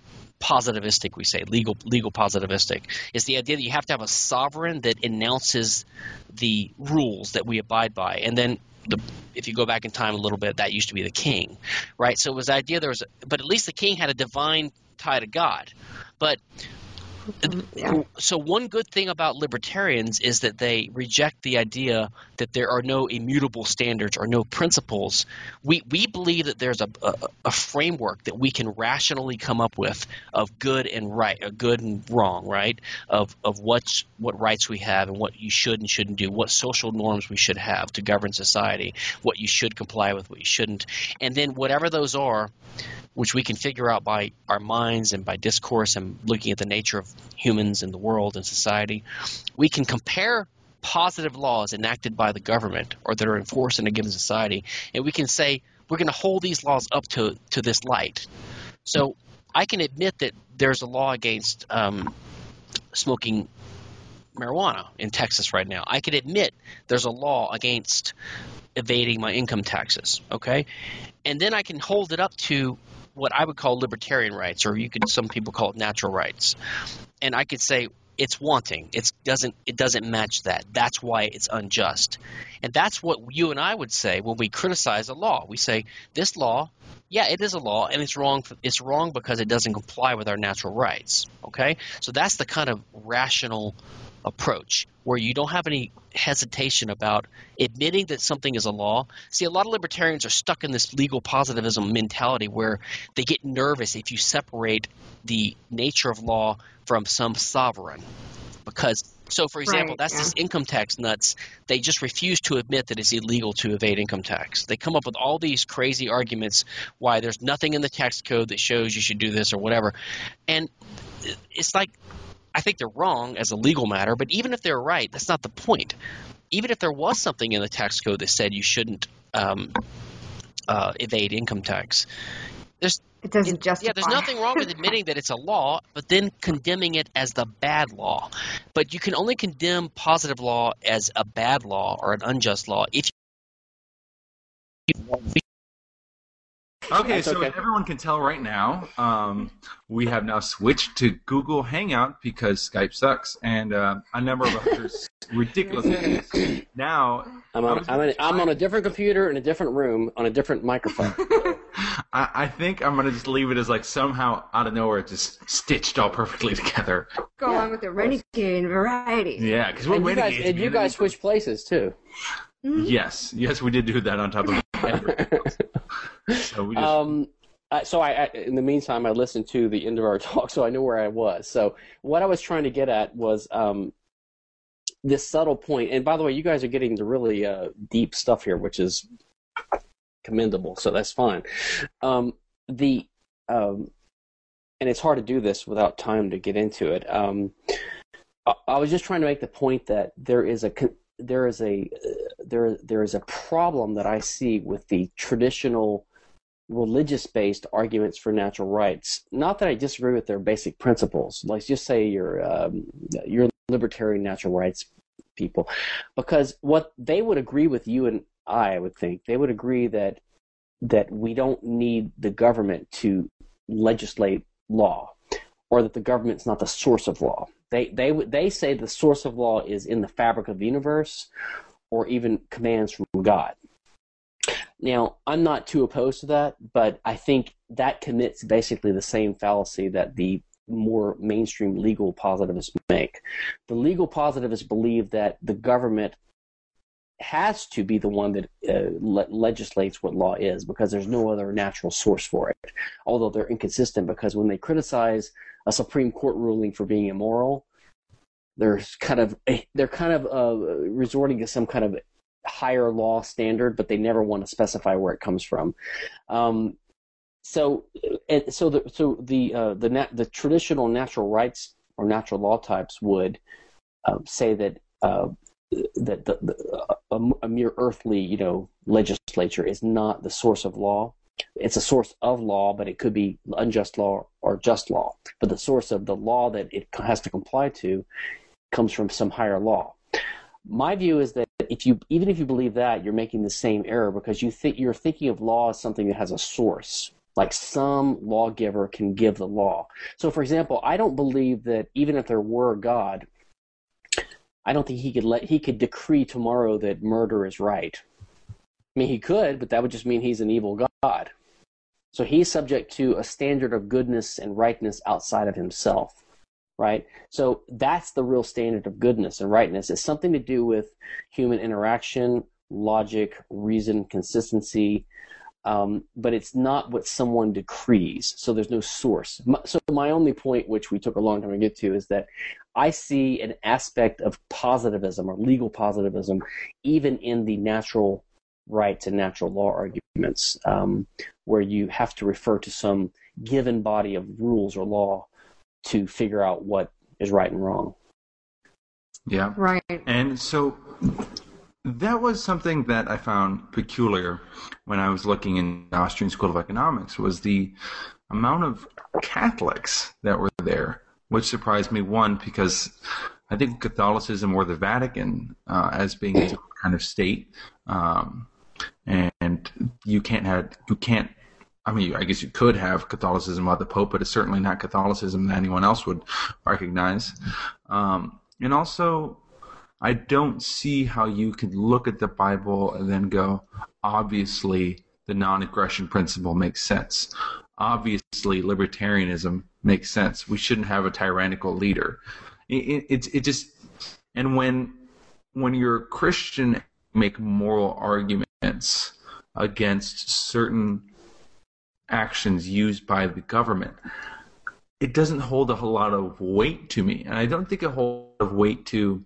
positivistic, we say, legal legal positivistic. It's the idea that you have to have a sovereign that announces the rules that we abide by. And then the, if you go back in time a little bit, that used to be the king, right? So it was the idea there was, a, but at least the king had a divine tie to God. But Yeah. so one good thing about libertarians is that they reject the idea that there are no immutable standards or no principles. We we believe that there's a, a, a framework that we can rationally come up with of good and right, uh, good and wrong, right? Of of what's what rights we have and what you should and shouldn't do, what social norms we should have to govern society, what you should comply with, what you shouldn't, and then whatever those are, which we can figure out by our minds and by discourse and looking at the nature of humans and the world and society, we can compare positive laws enacted by the government or that are enforced in a given society, and we can say we're going to hold these laws up to, to this light. So I can admit that there's a law against um, smoking marijuana in Texas right now. I can admit there's a law against evading my income taxes, okay? And then I can hold it up to what I would call libertarian rights, or you could some people call it natural rights, and I could say it's wanting. It doesn't it doesn't match that. That's why it's unjust, and that's what you and I would say when we criticize a law. We say this law, yeah, it is a law, and it's wrong. It's wrong because it doesn't comply with our natural rights. Okay, so that's the kind of rational approach where you don't have any hesitation about admitting that something is a law. See, a lot of libertarians are stuck in this legal positivism mentality where they get nervous if you separate the nature of law from some sovereign. Because, so for example, Right, that's yeah. these income tax nuts. They just refuse to admit that it's illegal to evade income tax. They come up with all these crazy arguments why there's nothing in the tax code that shows you should do this or whatever. And it's like I think they're wrong as a legal matter, but even if they're right, that's not the point. Even if there was something in the tax code that said you shouldn't um, uh, evade income tax, there's It doesn't justify. yeah, there's nothing wrong with admitting that it's a law, but then condemning it as the bad law. But you can only condemn positive law as a bad law or an unjust law if you Okay, That's so okay. everyone can tell right now, um, we have now switched to Google Hangout because Skype sucks, and uh, a number of others ridiculous things. Now, I'm on, I'm, in, I'm on a different computer in a different room on a different microphone. I, I think I'm gonna just leave it as like somehow out of nowhere, just stitched all perfectly together. Go on with the renegade variety. Yeah, because we're and you guys, renegades. and you guys switched places too. Yes, yes, we did do that on top of everything. so we just Um, I- so I, I, in the meantime, I listened to the end of our talk, so I knew where I was. So what I was trying to get at was um, this subtle point. And by the way, you guys are getting the really uh, deep stuff here, which is commendable. So that's fine. Um, the um, and it's hard to do this without time to get into it. Um, I, I was just trying to make the point that there is a con- there is a there there is a problem that I see with the traditional religious based arguments for natural rights. Not that I disagree with their basic principles. Let's just say you're um, you're libertarian natural rights people, because what they would agree with you and I, I would think they would agree that that we don't need the government to legislate law, or that the government's not the source of law. They they they say the source of law is in the fabric of the universe, or even commands from God. Now, I'm not too opposed to that, but I think that commits basically the same fallacy that the more mainstream legal positivists make. The legal positivists believe that the government has to be the one that uh, le- legislates what law is because there's no other natural source for it. Although they're inconsistent because when they criticize a Supreme Court ruling for being immoral, they're kind of they're kind of uh, resorting to some kind of higher law standard, but they never want to specify where it comes from. Um, so, and so the so the uh, the nat- the traditional natural rights or natural law types would uh, say that uh, that the, the, a, a mere earthly you know legislature is not the source of law. It's a source of law, but it could be unjust law or just law. But the source of the law that it has to comply to comes from some higher law. My view is that if you even if you believe that, you're making the same error because you think you're thinking of law as something that has a source. Like some lawgiver can give the law. So, for example, I don't believe that even if there were a God, I don't think he could let he could decree tomorrow that murder is right. I mean, he could, but that would just mean he's an evil God. So he's subject to a standard of goodness and rightness outside of himself, right? So that's the real standard of goodness and rightness. It's something to do with human interaction, logic, reason, consistency, um, but it's not what someone decrees. So there's no source. So my only point, which we took a long time to get to, is that I see an aspect of positivism or legal positivism even in the natural rights and natural law arguments, um, where you have to refer to some given body of rules or law to figure out what is right and wrong. yeah. Right. And so that was something that I found peculiar when I was looking in the Austrian School of Economics was the amount of Catholics that were there, which surprised me. One because I think Catholicism or the Vatican uh, as being its own kind of state, um, you can't have you can't I mean, I guess you could have Catholicism without the Pope, but it's certainly not Catholicism that anyone else would recognize. Um, and also, I don't see how you could look at the Bible and then go, obviously, the non aggression principle makes sense. Obviously, libertarianism makes sense. We shouldn't have a tyrannical leader. It, it, it just, and when, when you're a Christian, make moral arguments against certain actions used by the government, it doesn't hold a lot of weight to me. And I don't think it holds of weight to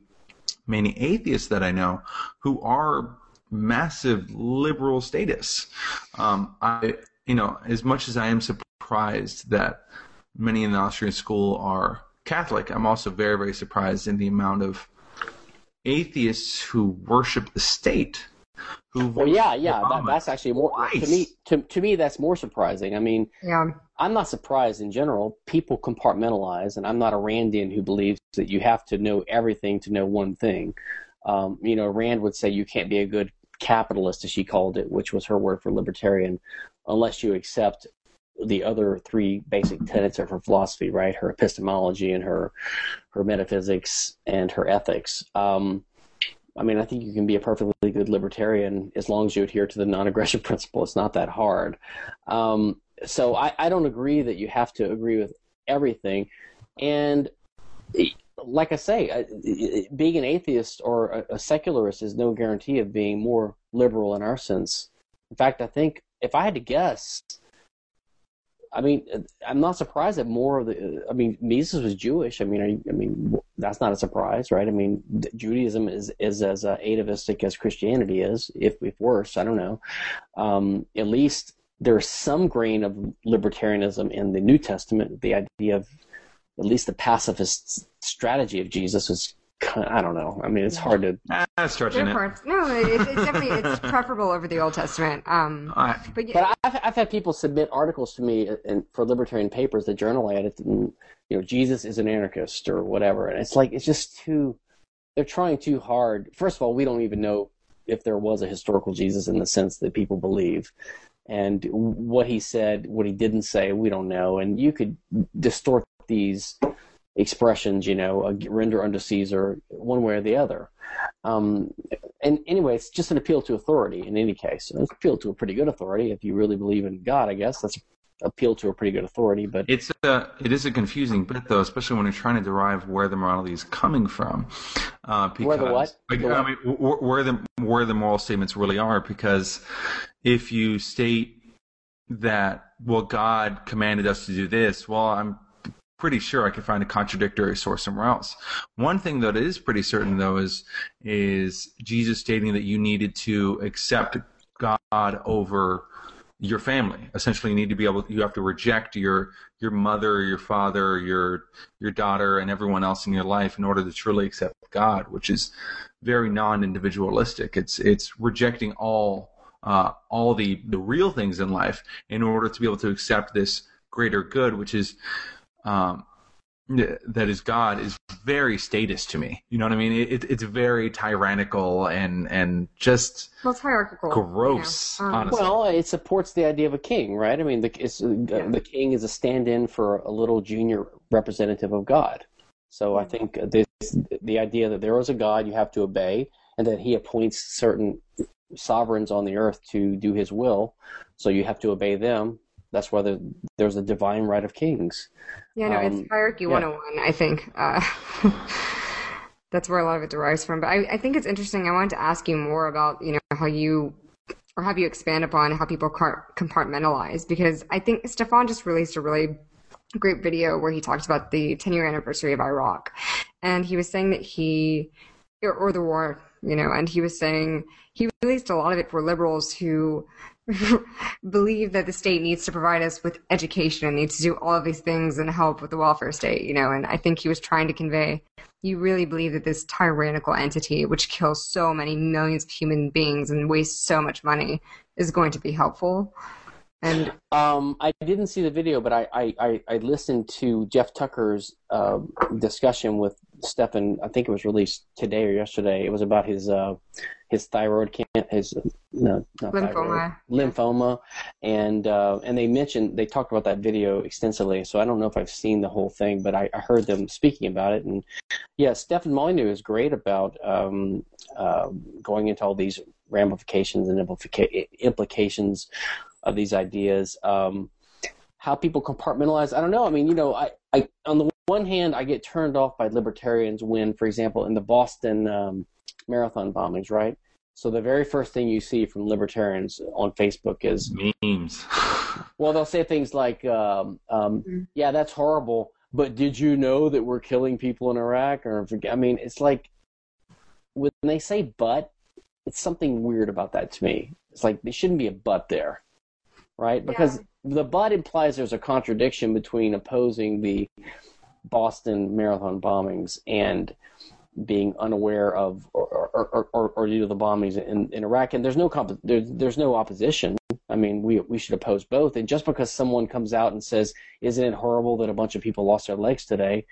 many atheists that I know who are massive liberal status. Um, I, you know, as much as I am surprised that many in the Austrian school are Catholic, I'm also very, very surprised in the amount of atheists who worship the state who well yeah yeah that, that's actually more twice. to me to, to me that's more surprising. I mean yeah. I'm not surprised in general. People compartmentalize and i'm not a randian who believes that you have to know everything to know one thing. Um, you know rand would say you can't be a good capitalist as she called it which was her word for libertarian unless you accept the other three basic tenets of her philosophy right? Her epistemology and her her metaphysics and her ethics. Um, I mean, I think you can be a perfectly good libertarian as long as you adhere to the non-aggression principle. It's not that hard. Um, so I, I don't agree that you have to agree with everything. And like I say, being an atheist or a, secularist is no guarantee of being more liberal in our sense. In fact, I think if I had to guess, I mean, I'm not surprised that more of the. I mean, Mises was Jewish. I mean, I, I mean, that's not a surprise, right? I mean, Judaism is is as uh, atavistic as Christianity is, if if worse. I don't know. Um, at least there's some grain of libertarianism in the New Testament. The idea of at least the pacifist strategy of Jesus is I don't know. I mean, it's hard to. Ah, stretching it. Parts. No, it's, it's definitely it's preferable over the Old Testament. Um, but, yeah. but I've, I've had people submit articles to me in, for libertarian papers, the journal edit, and you know, Jesus is an anarchist or whatever, and it's like it's just too. They're trying too hard. First of all, we don't even know if there was a historical Jesus in the sense that people believe. And what he said, what he didn't say, we don't know. And you could distort these expressions, you know, uh, render unto Caesar one way or the other. Um, and anyway, it's just an appeal to authority in any case. It's an appeal to a pretty good authority if you really believe in God, I guess. That's appeal to a pretty good authority, but it's a it is a confusing bit though, especially when you're trying to derive where the morality is coming from. Uh, because, where the what? Like, the I mean, where the where the moral statements really are, because if you state that well, God commanded us to do this, well, I'm pretty sure I could find a contradictory source somewhere else. One thing that is pretty certain though is is Jesus stating that you needed to accept God over your family. Essentially, you need to be able. You have to reject your your mother, your father, your your daughter, and everyone else in your life in order to truly accept God, which is very non-individualistic. It's it's rejecting all uh, all the the real things in life in order to be able to accept this greater good, which is um, that is God is very statist to me. You know what I mean? It, it's very tyrannical and and just well, it's hierarchical, gross. Um, honestly. Well, it supports the idea of a king, right? I mean, the uh, yeah. the king is a stand-in for a little junior representative of God. So I think this, the idea that there is a God you have to obey, and that He appoints certain sovereigns on the earth to do His will, so you have to obey them. That's why the, there's a divine right of kings. Yeah, no, um, it's hierarchy yeah. 101, I think. Uh, that's where a lot of it derives from. But I, I think it's interesting. I wanted to ask you more about, you know, how you or have you expand upon how people compartmentalize because I think Stefan just released a really great video where he talked about the 10 year anniversary of Iraq. And he was saying that he, or the war, you know, and he was saying he released a lot of it for liberals who believe that the state needs to provide us with education and needs to do all of these things and help with the welfare state, you know, and I think he was trying to convey you really believe that this tyrannical entity, which kills so many millions of human beings and wastes so much money, is going to be helpful. And um, I didn't see the video, but I, I, I listened to Jeff Tucker's uh, discussion with Stefan. I think it was released today or yesterday. It was about his uh, his thyroid can't his no not Lymphoma. thyroid, lymphoma, and uh, and they mentioned they talked about that video extensively. So I don't know if I've seen the whole thing, but I, I heard them speaking about it. And yeah, Stefan Molyneux is great about um, uh, going into all these ramifications and implica- implications of these ideas. Um, how people compartmentalize, I don't know. I mean, you know, I, I on the one hand, I get turned off by libertarians when, for example, in the Boston um, marathon bombings, right? So the very first thing you see from libertarians on Facebook is Memes. well, they'll say things like, um, um, "Yeah, that's horrible," but did you know that we're killing people in Iraq? Or I mean, it's like when they say "but," it's something weird about that to me. It's like there shouldn't be a "but" there, right? Because the "but" implies there's a contradiction between opposing the Boston marathon bombings and being unaware of or or, or, or, you know, the bombings in, in Iraq. And there's no comp- there's, there's no opposition. I mean, we we should oppose both. And just because someone comes out and says, "Isn't it horrible that a bunch of people lost their legs today?"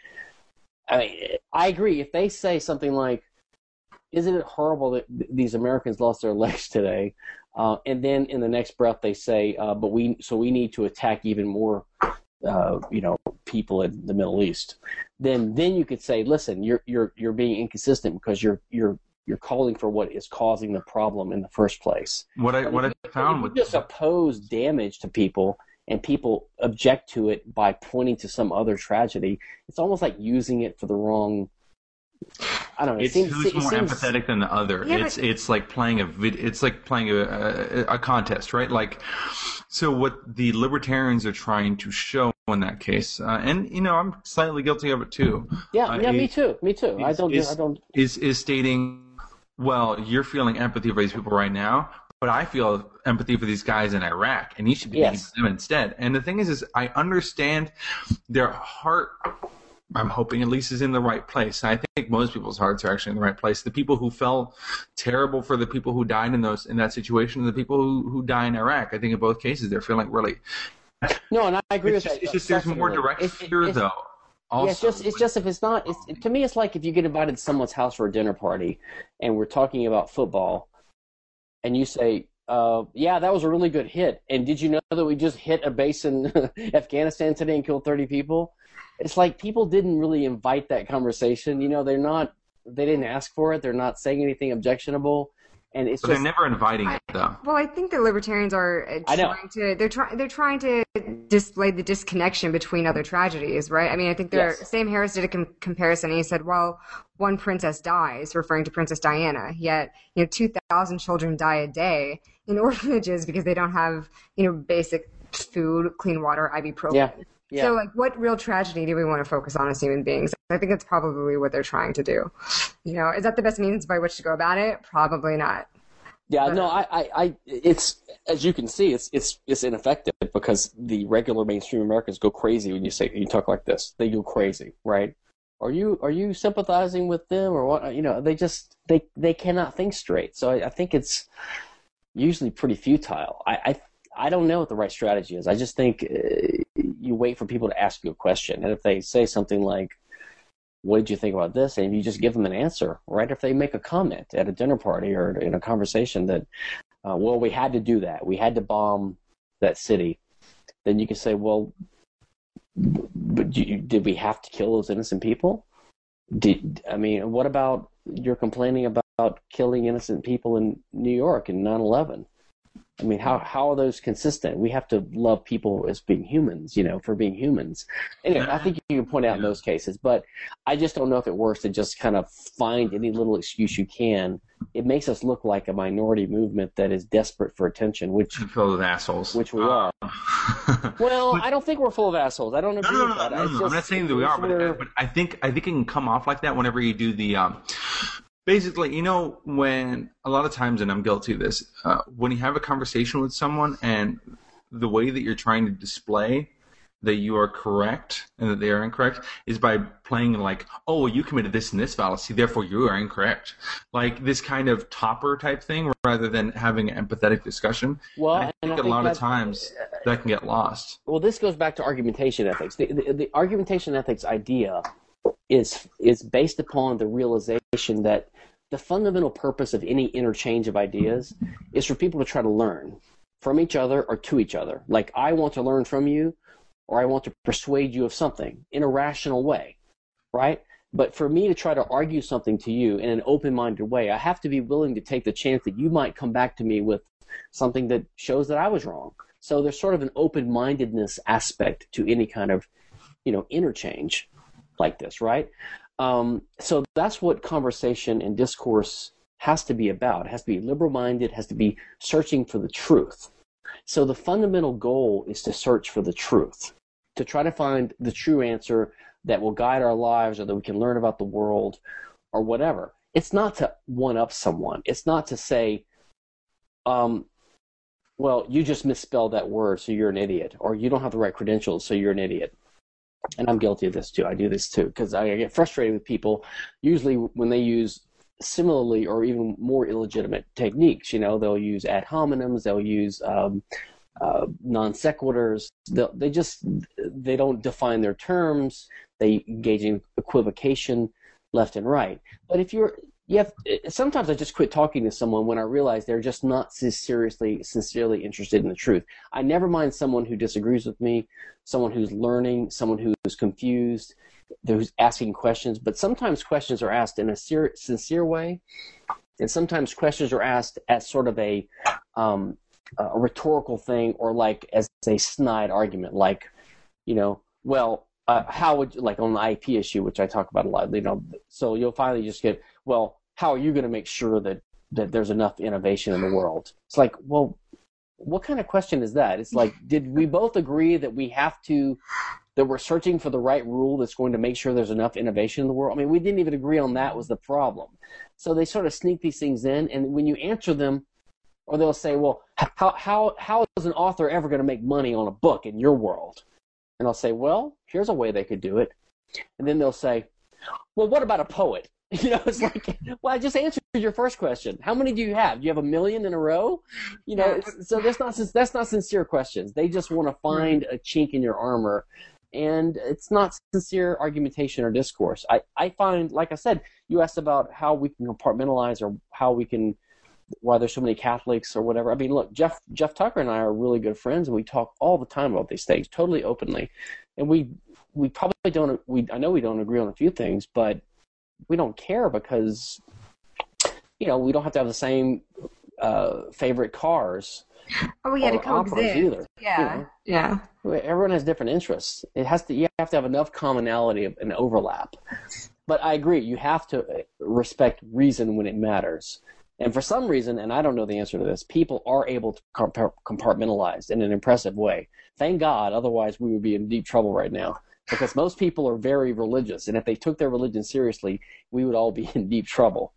I mean, I agree. If they say something like, "Isn't it horrible that these Americans lost their legs today?" Uh, and then in the next breath they say, uh, "But we so we need to attack even more." Uh, you know, people in the Middle East, then then you could say, listen, you're you're you're being inconsistent because you're you're you're calling for what is causing the problem in the first place. What I what I If found you with just oppose damage to people and people object to it by pointing to some other tragedy, it's almost like using it for the wrong. I don't know. It it's seems, who's it more seems- empathetic than the other. Yeah, it's but- it's like playing a vid- it's like playing a, a a contest, right? Like, so what the libertarians are trying to show in that case, uh, and you know, I'm slightly guilty of it too. Yeah, uh, yeah, me too, me too. I don't, is- I don't. Is is stating, well, you're feeling empathy for these people right now, but I feel empathy for these guys in Iraq, and you should be Yes. them instead. And the thing is, is I understand their heart. I'm hoping at least is in the right place. I think most people's hearts are actually in the right place. The people who felt terrible for the people who died in those in that situation, and the people who, who die in Iraq. I think in both cases they're feeling really. No, and I agree It's with just, that. it's just there's more direct It's- fear it's- though. Also, yeah, it's just it's just if it's not it's, to me it's like if you get invited to someone's house for a dinner party and we're talking about football and you say uh, yeah that was a really good hit. And did you know that we just hit a base in Afghanistan today and killed 30 people? It's like people didn't really invite that conversation. You know they're not they didn't ask for it. They're not saying anything objectionable and it's but just they're never inviting it though. Well, I think the libertarians are uh, I know. trying to they're trying they're trying to display the disconnection between other tragedies, right? I mean, I think they're Yes. Sam Harris did a com- comparison. And he said, "Well, one princess dies," referring to Princess Diana. Yet, you know, two thousand children die a day in orphanages because they don't have you know basic food, clean water, ibuprofen. yeah yeah So, like, what real tragedy do we want to focus on as human beings? I think that's probably what they're trying to do. You know, is that the best means by which to go about it? Probably not. Yeah, no, I, I, I, it's as you can see, it's it's it's ineffective because the regular mainstream Americans go crazy when you say you talk like this. They go crazy, right? Are you are you sympathizing with them or what? You know, they just they they cannot think straight. So I, I think it's usually pretty futile. I, I I don't know what the right strategy is. I just think uh, you wait for people to ask you a question, and if they say something like, "What did you think about this?" and you just give them an answer, right? If they make a comment at a dinner party or in a conversation that, uh, "Well, we had to do that. We had to bomb that city," then you can say, "Well, but you, did we have to kill those innocent people?" Did I mean, what about you're complaining about killing innocent people in New York in 9/11? I mean, how how are those consistent? We have to love people as being humans, you know, for being humans. Anyway, I think you can point out in those cases, but I just don't know if it works to just kind of find any little excuse you can. It makes us look like a minority movement that is desperate for attention, which filled with assholes. which we are. Well, I don't think we're full of assholes. I don't agree no, no, with no, that. no, no, I'm not saying that we are, but, I think I think it can come off like that whenever you do the. Um, Basically, you know, when a lot of times, and I'm guilty of this, uh, when you have a conversation with someone and the way that you're trying to display that you are correct and that they are incorrect is by playing like, oh, well, you committed this and this fallacy, therefore you are incorrect. Like this kind of topper type thing, rather than having an empathetic discussion. well, I and think I a lot of times that can get lost. well, this goes back to argumentation ethics. The, the, the argumentation ethics idea is is based upon the realization that the fundamental purpose of any interchange of ideas is for people to try to learn from each other or to each other. Like I want to learn from you, or I want to persuade you of something in a rational way, right? But for me to try to argue something to you in an open minded way, I have to be willing to take the chance that you might come back to me with something that shows that I was wrong. So there's sort of an open mindedness aspect to any kind of, you know, interchange like this, right? Um, so that's what conversation and discourse has to be about. It has to be liberal minded, has to be searching for the truth. So the fundamental goal is to search for the truth, to try to find the true answer that will guide our lives or that we can learn about the world or whatever. It's not to one up someone. It's not to say, um, well, you just misspelled that word, so you're an idiot, or you don't have the right credentials, so you're an idiot. And I'm guilty of this too. I do this too because I get frustrated with people. Usually, when they use similarly or even more illegitimate techniques, you know, they'll use ad hominems, they'll use um, uh, non sequiturs. They just they don't define their terms. They engage in equivocation left and right. But if you're you have sometimes I just quit talking to someone when I realize they're just not seriously sincerely interested in the truth. I never mind someone who disagrees with me, someone who's learning, someone who's confused, who's asking questions. But sometimes questions are asked in a sincere way, and sometimes questions are asked as sort of a um, a rhetorical thing or like as a snide argument, like you know, well, uh, how would you, like on the IP issue, which I talk about a lot, you know, so you'll finally just get, well, how are you going to make sure that that there's enough innovation in the world? It's like, well, what kind of question is that? It's like, did we both agree that we have to, that we're searching for the right rule that's going to make sure there's enough innovation in the world? I mean, we didn't even agree on that was the problem. So they sort of sneak these things in, and when you answer them, or they'll say, well, how how how is an author ever going to make money on a book in your world? And I'll say, well, here's a way they could do it. And then they'll say, well, what about a poet? You know, it's like, well, I just answered your first question. How many do you have? Do you have a million in a row? You know, so that's not that's not sincere questions. They just want to mm-hmm. find a chink in your armor, and it's not sincere argumentation or discourse. I I find, like I said, you asked about how we can compartmentalize or how we can why there's so many Catholics or whatever. I mean, look, Jeff Jeff Tucker and I are really good friends, and we talk all the time about these things, totally openly. And we we probably don't. We I know we don't agree on a few things, but we don't care because you know we don't have to have the same uh, favorite cars. Oh, we had to coexist. Either, yeah, you know? yeah. Everyone has different interests. It has to. You have to have enough commonality and overlap. But I agree. You have to respect reason when it matters. And for some reason, and I don't know the answer to this, people are able to compartmentalize in an impressive way. Thank God, otherwise we would be in deep trouble right now. Because most people are very religious, and if they took their religion seriously, we would all be in deep trouble.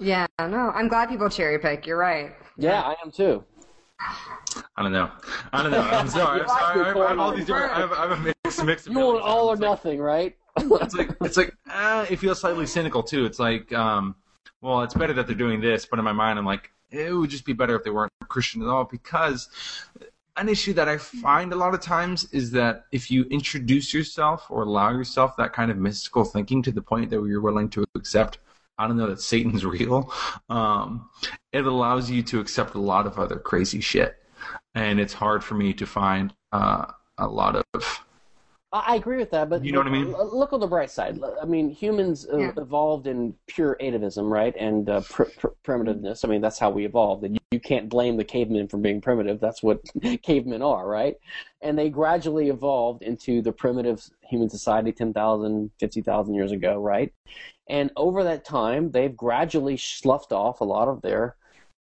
Yeah, no, I'm glad people cherry pick. You're right. Yeah, I am too. I don't know. I don't know. I'm sorry. I'm sorry. I have, I have all these different. I have, I have a mix, mix of. You want all or nothing, right? it's like it's like uh, it feels slightly cynical too. It's like um, well, it's better that they're doing this, but in my mind, I'm like, it would just be better if they weren't Christian at all because an issue that I find a lot of times is that if you introduce yourself or allow yourself that kind of mystical thinking to the point that you're willing to accept, I don't know that Satan's real, um, it allows you to accept a lot of other crazy shit. And it's hard for me to find uh, a lot of I agree with that, but you know what I mean. Look on the bright side. I mean, humans uh, yeah. evolved in pure atavism, right, and uh, pr- pr- primitiveness. I mean, that's how we evolved, and you, you can't blame the cavemen for being primitive. That's what cavemen are, right? And they gradually evolved into the primitive human society 10,000, 50,000 years ago, right? And over that time, they've gradually sloughed off a lot of their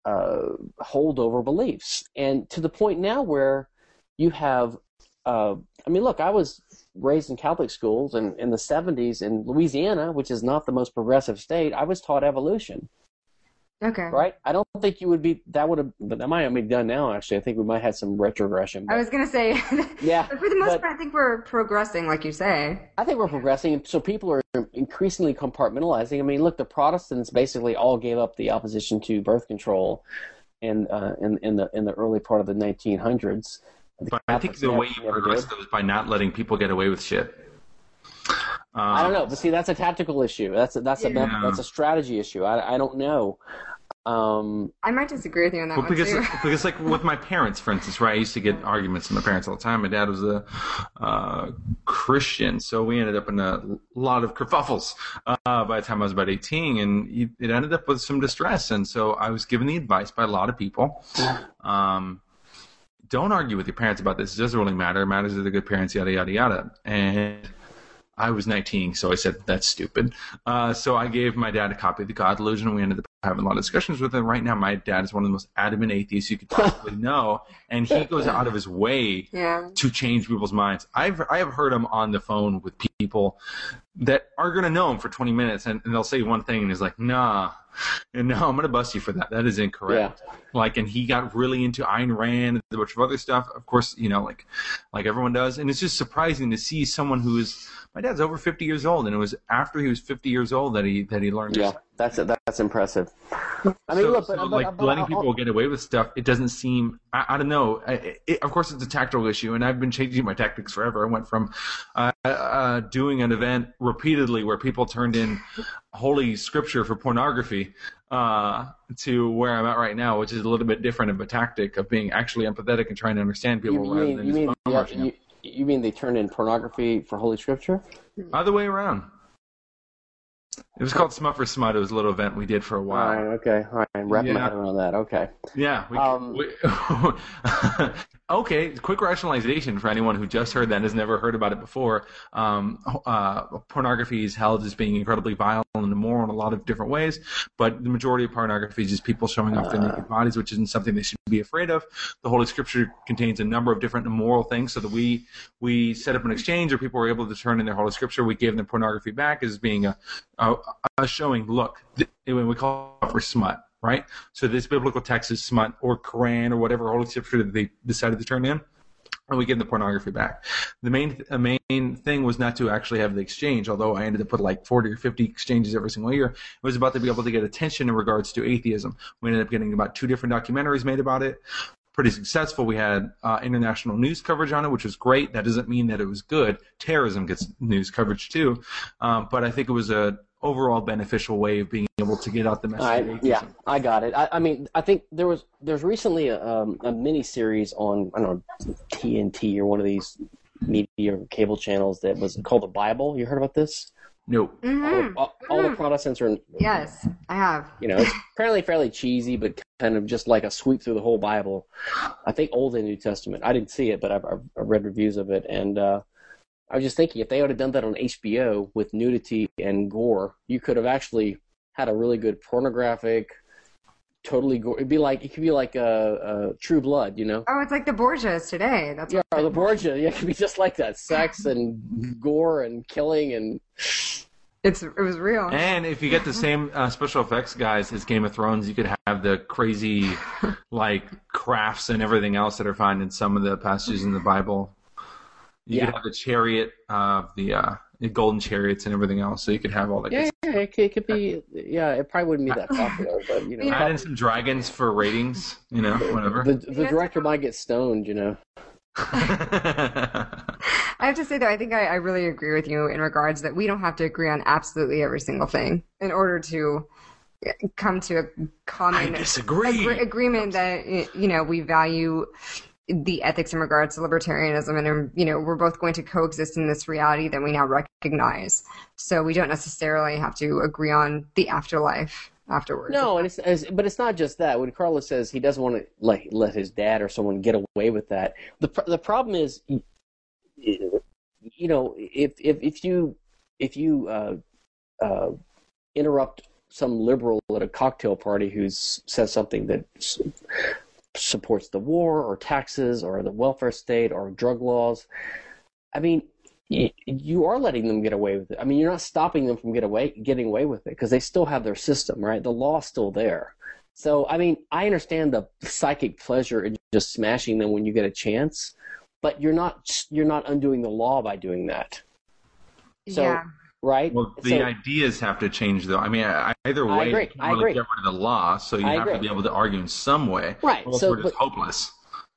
uh, holdover beliefs, and to the point now where you have uh, I mean, look, I was raised in Catholic schools, and in the 70s in Louisiana, which is not the most progressive state, I was taught evolution. Okay. Right? I don't think you would be, that would have, but that might have been done now, actually. I think we might have some retrogression. But, I was going to say, yeah. but for the most but, part, I think we're progressing, like you say. I think we're progressing. So people are increasingly compartmentalizing. I mean, look, the Protestants basically all gave up the opposition to birth control in, uh, in, in, the, in the early part of the 1900s but I think the way you progress though is by not letting people get away with shit. Um, I don't know, but see, that's a tactical issue. That's a, that's a that's a strategy issue. I I don't know. Um, I might disagree with you on that Well, one because too. because like with my parents, for instance, right? I used to get arguments with my parents all the time. My dad was a uh, Christian, so we ended up in a lot of kerfuffles uh, by the time I was about eighteen, and it it ended up with some distress. And so I was given the advice by a lot of people. Um, don't argue with your parents about this. It doesn't really matter. It matters that they're good parents, yada yada yada. And I was 19, so I said that's stupid. Uh, so I gave my dad a copy of the God Delusion, and we ended up having a lot of discussions with him. Right now, my dad is one of the most adamant atheists you could possibly know, and he goes out of his way yeah. to change people's minds. I've I have heard him on the phone with people that are going to know him for 20 minutes, and, and they'll say one thing, and he's like, "Nah." And no, I'm going to bust you for that. That is incorrect. Like, and he got really into Ayn Rand and a bunch of other stuff. Of course, you know, like, like everyone does. And it's just surprising to see someone who is. My dad's over 50 years old, and it was after he was 50 years old that he that he learned. yeah, that's that's impressive. I mean, so, look, so, but, like but, letting people get away with stuff, it doesn't seem. I, I don't know. I, it, of course, it's a tactical issue, and I've been changing my tactics forever. I went from uh, uh, doing an event repeatedly where people turned in holy scripture for pornography uh, to where I'm at right now, which is a little bit different of a tactic of being actually empathetic and trying to understand people you, rather than you just mean yeah, you, you mean they turned in pornography for Holy Scripture? Other way around. It was called Smut for Smut. It was a little event we did for a while. right, okay, all right, wrap my Yeah. head around that. Okay, Yeah. We, Um, we, okay. Quick rationalization for anyone who just heard that and has never heard about it before. Um, uh, pornography is held as being incredibly vile and immoral in a lot of different ways, but the majority of pornography is just people showing off their naked bodies, which isn't something they should be afraid of. The Holy Scripture contains a number of different immoral things, so that we we set up an exchange, or people were able to turn in their Holy Scripture. We gave them pornography back as being a a, a showing. Look, when we call for smut right? So this biblical text is smut or Quran or whatever holy scripture that they decided to turn in. And we give the pornography back. The main main thing was not to actually have the exchange, although I ended up with like 40 or 50 exchanges every single year. It was about to be able to get attention in regards to atheism. We ended up getting about two different documentaries made about it. Pretty successful. We had uh, international news coverage on it, which was great. That doesn't mean that it was good. Terrorism gets news coverage too, um, but I think it was a overall beneficial way of being able to get out the message. I, yeah, I got it. I, I mean, I think there was there's recently a, um, a mini series on I don't know TNT or one of these media or cable channels that was called the Bible. You heard about this? No. All, Mhm. all, all the Protestants are, Yes, I have. you know, it's apparently fairly cheesy, but kind of just like a sweep through the whole Bible. I think Old and New Testament. I didn't see it, but I've, I've I've read reviews of it, and uh, I was just thinking if they would have done that on HBO with nudity and gore, you could have actually had a really good pornographic, totally gore. It'd be like it could be like a, a True Blood, you know. Oh, it's like the Borgias today. That's Yeah, what the Borgia. Yeah, it could be just like that: sex and gore and killing and it's. It was real. And if you get the same uh, special effects guys as Game of Thrones, you could have the crazy, like crafts and everything else that are found in some of the passages in the Bible. You Yeah. could have the chariot, uh, the uh, golden chariots and everything else. So you could have all that. yeah, good yeah, it could, it could be. Yeah, it probably wouldn't be that popular, but you know, You Add in some dragons for ratings, you know, whatever. the the director might get stoned, you know. I have to say though, I think I, I really agree with you in regards that we don't have to agree on absolutely every single thing in order to come to a common disagree. agree- agreement that you know we value the ethics in regards to libertarianism and um, you know we're both going to coexist in this reality that we now recognize so we don't necessarily have to agree on the afterlife afterwards No, and it's, it's but it's not just that. When Carlos says he doesn't want to like let his dad or someone get away with that, the the problem is, you know, if if if you if you uh, uh, interrupt some liberal at a cocktail party who says something that supports the war or taxes or the welfare state or drug laws, I mean, y- you are letting them get away with it. I mean, you're not stopping them from get away getting away with it because they still have their system, right? The law's still there. So, I mean, I understand the psychic pleasure in just smashing them when you get a chance, but you're not you're not undoing the law by doing that, so- yeah right? Well, the So- ideas have to change, though. I mean, I- either I way, agree. you can't I really agree. get rid of the law, so you I have to be able to argue in some way. Right, Or else so- we're just but- hopeless.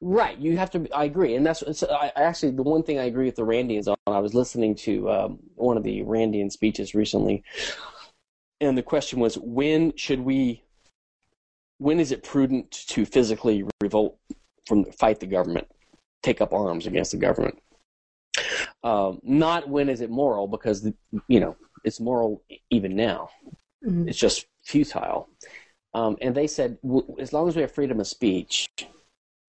Right, you have to. I agree, and that's so I, actually the one thing I agree with the Randians on. I was listening to um, one of the Randian speeches recently, and the question was, when should we? When is it prudent to physically revolt from fight the government, take up arms against the government? Um, not when is it moral, because you know it's moral even now. Mm-hmm. It's just futile. Um, and they said, as long as we have freedom of speech,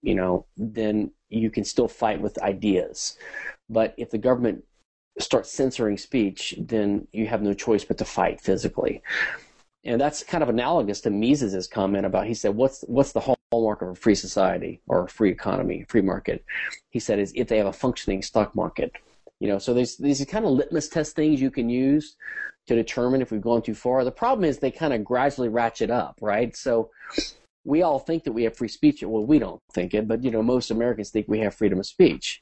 you know, then you can still fight with ideas. But if the government starts censoring speech, then you have no choice but to fight physically. And that's kind of analogous to Mises' comment about he said, What's what's the hallmark of a free society or a free economy, free market? He said is if they have a functioning stock market. You know, so there's these kind of litmus test things you can use to determine if we've gone too far. The problem is they kind of gradually ratchet up, right? So we all think that we have free speech. Well, we don't think it, but you know, most Americans think we have freedom of speech.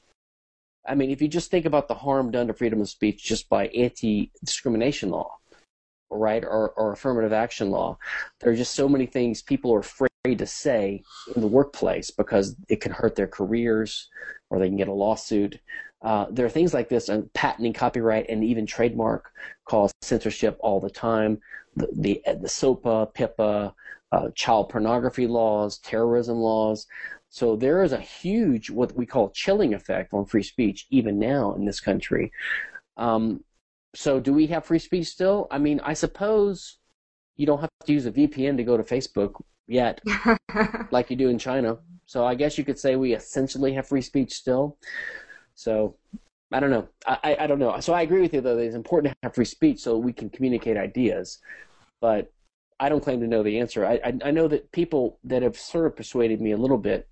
I mean, if you just think about the harm done to freedom of speech just by anti-discrimination law, right, or, or affirmative action law, there are just so many things people are afraid to say in the workplace because it can hurt their careers or they can get a lawsuit. Uh, there are things like this, and patenting, copyright, and even trademark cause censorship all the time. The the, the SOPA, PIPA, uh, child pornography laws, terrorism laws. So there is a huge, what we call chilling effect on free speech, even now in this country. Um, so do we have free speech still? I mean, I suppose you don't have to use a VPN to go to Facebook yet, like you do in China. So I guess you could say we essentially have free speech still. So I don't know. I, I don't know. So I agree with you though. That it's important to have free speech so we can communicate ideas. But I don't claim to know the answer. I, I, I know that people that have sort of persuaded me a little bit.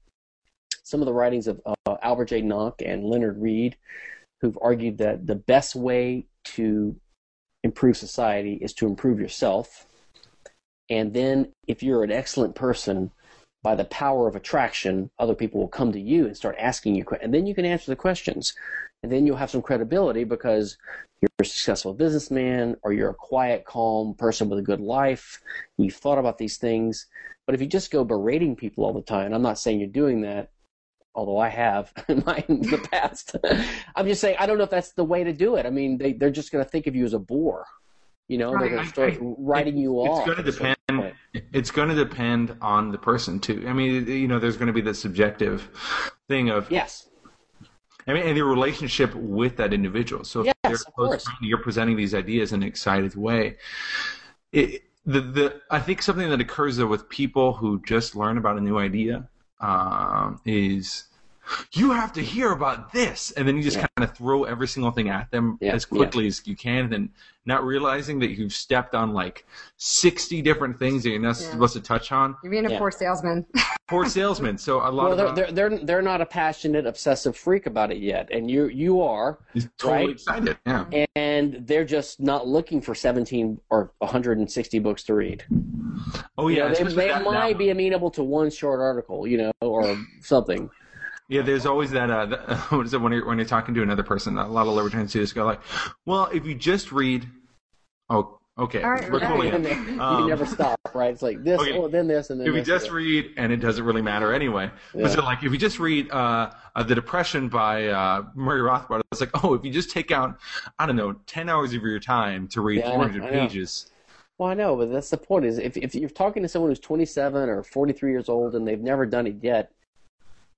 Some of the writings of uh, Albert J. Nock and Leonard Read, who've argued that the best way to improve society is to improve yourself. And then, if you're an excellent person, by the power of attraction, other people will come to you and start asking you, and then you can answer the questions and then you'll have some credibility because you're a successful businessman or you're a quiet, calm person with a good life. You've thought about these things. But if you just go berating people all the time, I'm not saying you're doing that, although I have in, my, in the past. I'm just saying I don't know if that's the way to do it. I mean, they, they're just going to think of you as a bore. You know, right. they're going to start I, writing it, you it's off. It's going to depend. It's going to depend on the person too. I mean, you know, there's going to be the subjective thing of yes I mean, and your relationship with that individual. So if yes, close friend, you're presenting these ideas in an excited way. It, the the I think something that occurs though with people who just learn about a new idea um, is you have to hear about this. And then you just yeah. kind of throw every single thing at them yeah. as quickly yeah. as you can. And then not realizing that you've stepped on like 60 different things that you're not supposed to touch on. You're being a poor salesman. Poor salesman. So a lot well, of they're, they're, they're they're not a passionate obsessive freak about it yet. And you you are totally right? excited. Yeah. And they're just not looking for 17 or 160 books to read. Oh yeah. You know, they, they might be amenable to one short article you know or something yeah, there's always that. Uh, the, what is it when you're when you're talking to another person? A lot of libertarians do this. Go like, well, if you just read, oh, okay, right, we're cool. you um, never stop, right? It's like this, okay. oh, then this, and then. If you just read, and it doesn't really matter anyway. Yeah. But so, like, if you just read uh, uh, the Depression by uh, Murray Rothbard, it's like, oh, if you just take out, I don't know, ten hours of your time to read yeah, 400 pages. Well, I know, but that's the point. Is if if you're talking to someone who's 27 or 43 years old and they've never done it yet,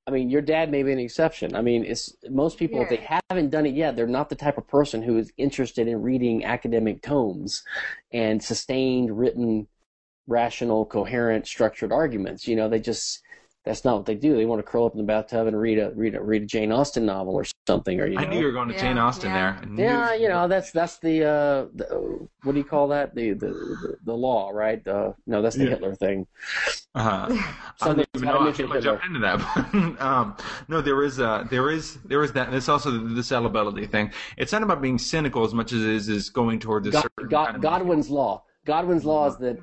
I mean, your dad may be an exception. I mean, it's most people yeah. if they haven't done it yet, they're not the type of person who is interested in reading academic tomes and sustained, written, rational, coherent, structured arguments. You know, they just that's not what they do. They want to curl up in the bathtub and read a read a read a Jane Austen novel or something. Or you know, I knew you were going to yeah, Jane Austen yeah. there. Yeah, you know that's that's the, uh, the, what do you call that? The the the, the law, right? Uh, no, that's the yeah. Hitler thing. Uh, I don't even know I should jump into that. um, no, there is uh, there is there is that. And it's also the, the salability thing. It's not about being cynical as much as it is is going towards a God, certain God, kind of Godwin's law. Godwin's law is that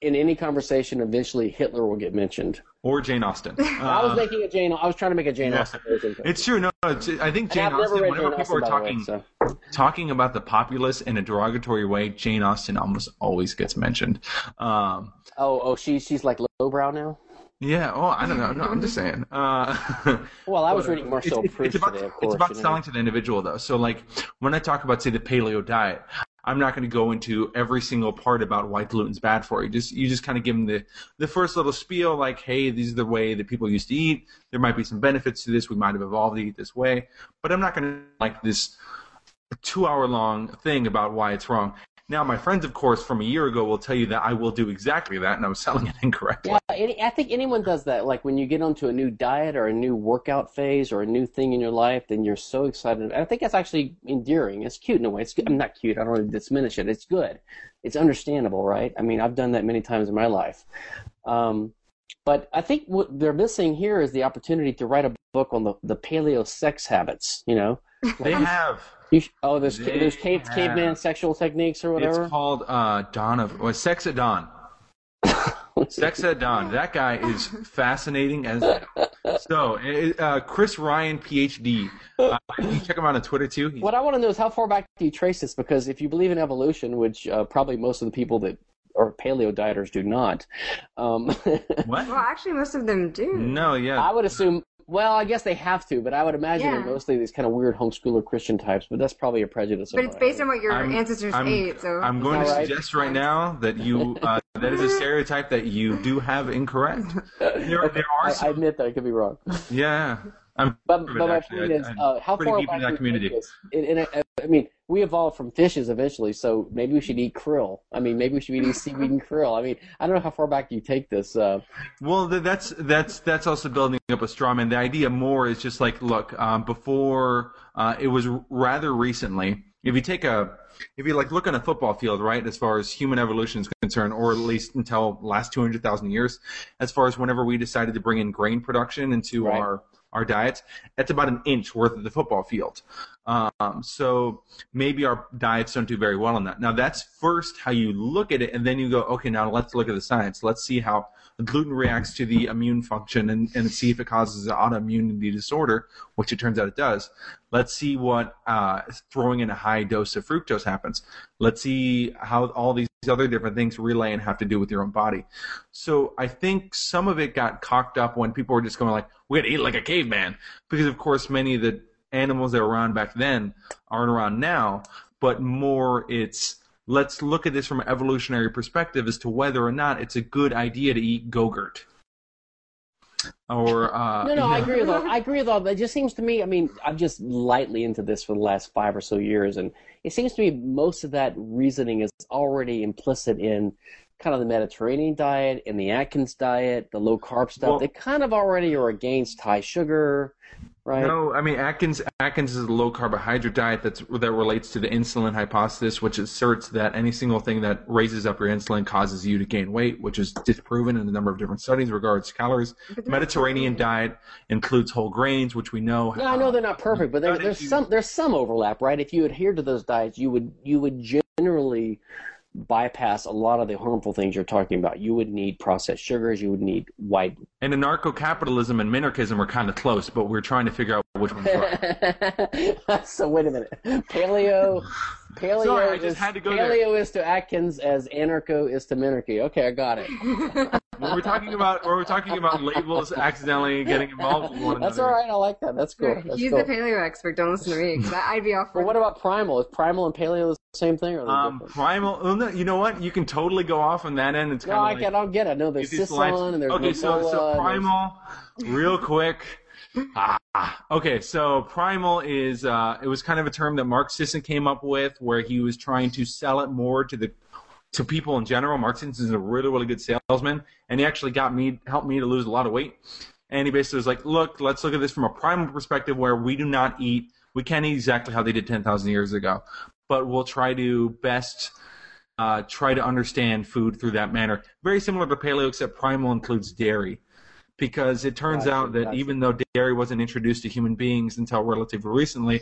in any conversation, eventually Hitler will get mentioned. Or Jane Austen. Uh, I was making a Jane. I was trying to make a Jane yeah. Austen version. It's true. No, it's, I think Jane Austen. Whenever Jane people Austen, are talking way, so. talking about the populace in a derogatory way, Jane Austen almost always gets mentioned. Um, oh, oh, she she's like lowbrow now. Yeah. Oh, I don't know. No, I'm just saying. Uh, Well, I was reading Marcel it's, Proust it's about, today, of It's about you know. selling to the individual, though. So, like, when I talk about, say, the paleo diet, I'm not going to go into every single part about why gluten's bad for you. Just you just kind of give them the the first little spiel, like, hey, this is the way that people used to eat. There might be some benefits to this. We might have evolved to eat this way, but I'm not going to like this two hour long thing about why it's wrong. Now, my friends, of course, from a year ago will tell you that I will do exactly that, and I'm selling it incorrectly. Yeah, any, I think anyone does that. Like when you get onto a new diet or a new workout phase or a new thing in your life, then you're so excited. And I think that's actually endearing. It's cute in a way. It's good. I'm not cute. I don't want to diminish it. It's good. It's understandable, right? I mean, I've done that many times in my life. Um, but I think what they're missing here is the opportunity to write a book on the, the paleo sex habits. You know, They have. You sh- oh, there's They there's cave, have- caveman sexual techniques or whatever. It's called uh, Dawn of well, Sex at Dawn. Sex at Dawn. That guy is fascinating as so. Uh, Chris Ryan, PhD. Uh, you check him out on Twitter too. He's, What I want to know is how far back do you trace this? Because if you believe in evolution, which uh, probably most of the people that are paleo dieters do not, um, what? Well, actually, most of them do. No, yeah. I would assume. Well, I guess they have to, but I would imagine Yeah. they're mostly these kind of weird homeschooler Christian types. But that's probably a prejudice. But it's mine. based on what your I'm- ancestors I'm- ate. So I'm going to All right. suggest right now that you uh, that is a stereotype that you do have incorrect. There, there are I, I admit that I could be wrong. yeah. I'm But, but my actually. point I- is, uh, how far deep that do you take community. this? In, in a, I mean, we evolved from fishes eventually, so maybe we should eat krill. I mean, maybe we should be eating seaweed and krill. I mean, I don't know how far back you take this. Uh, Well, that's that's that's also building up a straw man. The idea more is just like, look, um, before uh, it was rather recently. If you take a, if you like look on a football field, right, as far as human evolution is concerned, or at least until last two hundred thousand years, as far as whenever we decided to bring in grain production into Right. our our diets, that's about an inch worth of the football field. Um, so maybe our diets don't do very well on that. Now that's first how you look at it, and then you go, okay, now let's look at the science. Let's see how gluten reacts to the immune function and, and see if it causes an autoimmunity disorder, which it turns out it does. Let's see what uh, throwing in a high dose of fructose happens. Let's see how all these other different things relay and have to do with your own body. So I think some of it got cocked up when people were just going like, we got to eat like a caveman, because of course many of the animals that were around back then aren't around now, but more it's let's look at this from an evolutionary perspective as to whether or not it's a good idea to eat Gogurt. Or uh, no, no, I agree with all. I agree with all. It just seems to me. I mean, I'm just lightly into this for the last five or so years, and it seems to me most of that reasoning is already implicit in kind of the Mediterranean diet and the Atkins diet, the low carb stuff. Well- they kind of already are against high sugar, right? No, I mean Atkins. Atkins is a low carbohydrate diet that's that relates to the insulin hypothesis, which asserts that any single thing that raises up your insulin causes you to gain weight, which is disproven in a number of different studies regards calories. Mediterranean diet includes whole grains, which we know. Yeah, I know they're not perfect, but there, there's some there's some overlap, right? If you adhere to those diets, you would you would generally bypass a lot of the harmful things you're talking about. You would need processed sugars. You would need white. And anarcho-capitalism and minarchism are kind of close, but we're trying to figure out which one's right. so wait a minute. Paleo. Paleo Sorry, I just is, had to go there. paleo is to Atkins as anarcho is to minarchy. Okay, I got it. when we're talking about when we're talking about labels accidentally getting involved with one another. That's all right. I like that. That's cool. That's He's cool. the paleo expert. Don't listen to me. I- I'd be off for But what about primal? Is primal and paleo the same thing, or are Um, different? primal. oh, no, You know what? You can totally go off on that end. It's No, kind I of get, I don't get it. No, there's It just lines- Sisson and there's okay, so Mercola so primal, real quick. Ah, okay, so primal is uh, it was kind of a term that Mark Sisson came up with, where he was trying to sell it more to the to people in general. Mark Sisson is a really really good salesman, and he actually got me helped me to lose a lot of weight. And he basically was like, "Look, let's look at this from a primal perspective, where we do not eat, we can't eat exactly how they did ten thousand years ago, but we'll try to best." Uh, try to understand food through that manner. Very similar to paleo, except primal includes dairy because it turns Gotcha, out that gotcha. even though dairy wasn't introduced to human beings until relatively recently,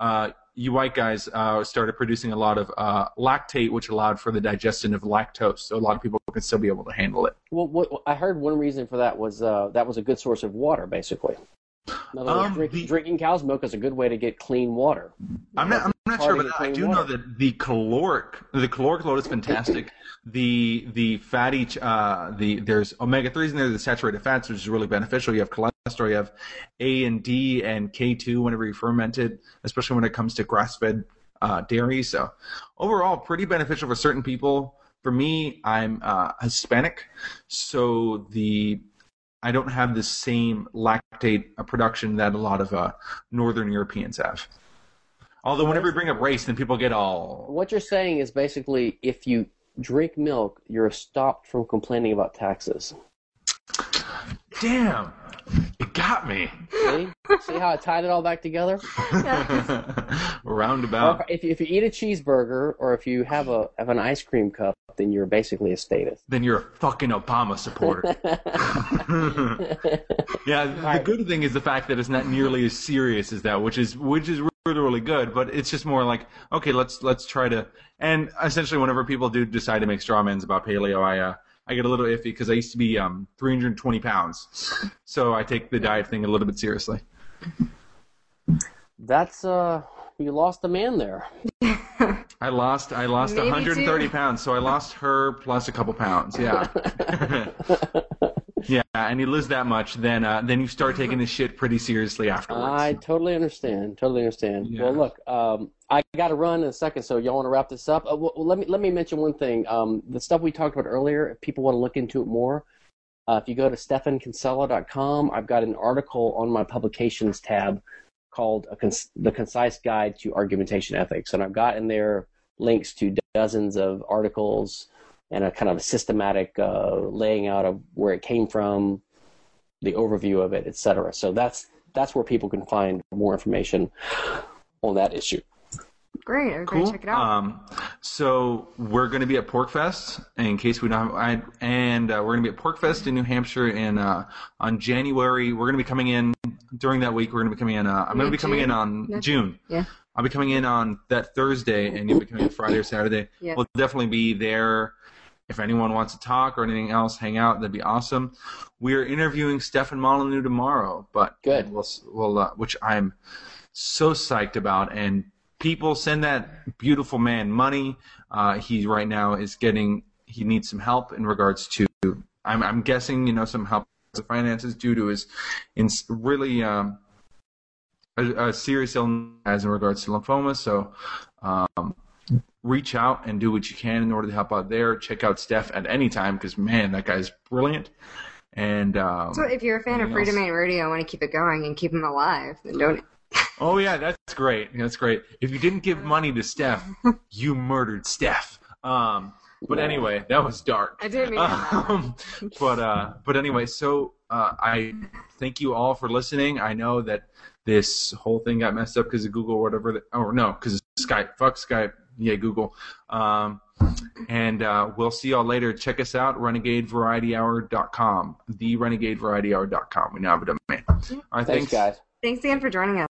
uh, you white guys uh, started producing a lot of uh, lactate, which allowed for the digestion of lactose. So a lot of people can still be able to handle it. Well, what, I heard one reason for that was uh, that was a good source of water, basically. Words, Um, drink, the- drinking cow's milk is a good way to get clean water. I'm not, I'm not sure, but I do know that the caloric the caloric load is fantastic. the the fatty uh, the there's omega threes in there, the saturated fats, which is really beneficial. You have cholesterol, you have A and D and K two whenever you ferment it, especially when it comes to grass fed uh, dairy. So overall, pretty beneficial for certain people. For me, I'm uh, Hispanic, so the I don't have the same lactate uh, production that a lot of uh, Northern Europeans have. Although whenever you bring up race, then people get all. What you're saying is basically if you drink milk, you're stopped from complaining about taxes. Damn, it got me. See? See how I tied it all back together? Roundabout. Or if you, if you eat a cheeseburger or if you have a have an ice cream cup, then you're basically a statist. Then you're a fucking Obama supporter. yeah, the good thing is the fact that it's not nearly as serious as that, which is which is really really good. But it's just more like okay, let's let's try to. And essentially, whenever people do decide to make straw mans about paleo, I uh, I get a little iffy because I used to be um 320 pounds, so I take the diet thing a little bit seriously. That's uh, you lost a man there. I lost I lost Maybe 130 two. pounds, so I lost her plus a couple pounds. Yeah. yeah, and you lose that much, then uh, then you start taking this shit pretty seriously afterwards. I totally understand. Totally understand. Yeah. Well, look, um, I got to run in a second, so y'all want to wrap this up? Uh, well, let me let me mention one thing. Um, the stuff we talked about earlier. If people want to look into it more, uh, if you go to stephankinsella.com, I've got an article on my publications tab called Cons- "The Concise Guide to Argumentation Ethics," and I've got in there links to dozens of articles and a kind of systematic uh, laying out of where it came from, the overview of it, etc. So that's that's where people can find more information on that issue. Great. Everybody Cool. check it out. Um, so we're going to be at PorcFest in case we don't have, I, and uh, we're going to be at PorcFest in New Hampshire in uh, on January. We're going to be coming in during that week. We're going to be coming in. Uh, I'm going to be coming in on That's- June. yeah. I'll be coming in on that Thursday, and you'll be coming in Friday or Saturday. Yeah. We'll definitely be there. If anyone wants to talk or anything else, hang out. That'd be awesome. We are interviewing Stefan Molyneux tomorrow, but Good. We'll, we'll uh, which I'm so psyched about. And people send that beautiful man money. Uh, he right now is getting he needs some help in regards to. I'm I'm guessing you know some help with finances due to his in really um, a, a serious illness in regards to lymphoma. So. Um, reach out and do what you can in order to help out there. Check out Steph at any time because man, that guy's brilliant. And um, so if you're a fan of Free else? Domain Radio and want to keep it going and keep him alive, then don't. oh yeah, that's great. That's great. If you didn't give money to Steph, you murdered Steph. Um, but Yeah. anyway, that was dark. I didn't mean. Um, but uh, but anyway, so uh, I thank you all for listening. I know that this whole thing got messed up because of Google or whatever. That, or no, because Skype. Fuck Skype. Yeah, Google. Um, and uh, we'll see y'all later. Check us out, renegadevarietyhour.com. The renegadevarietyhour.com. We now have a domain. All right, Thanks, guys. Thanks again for joining us.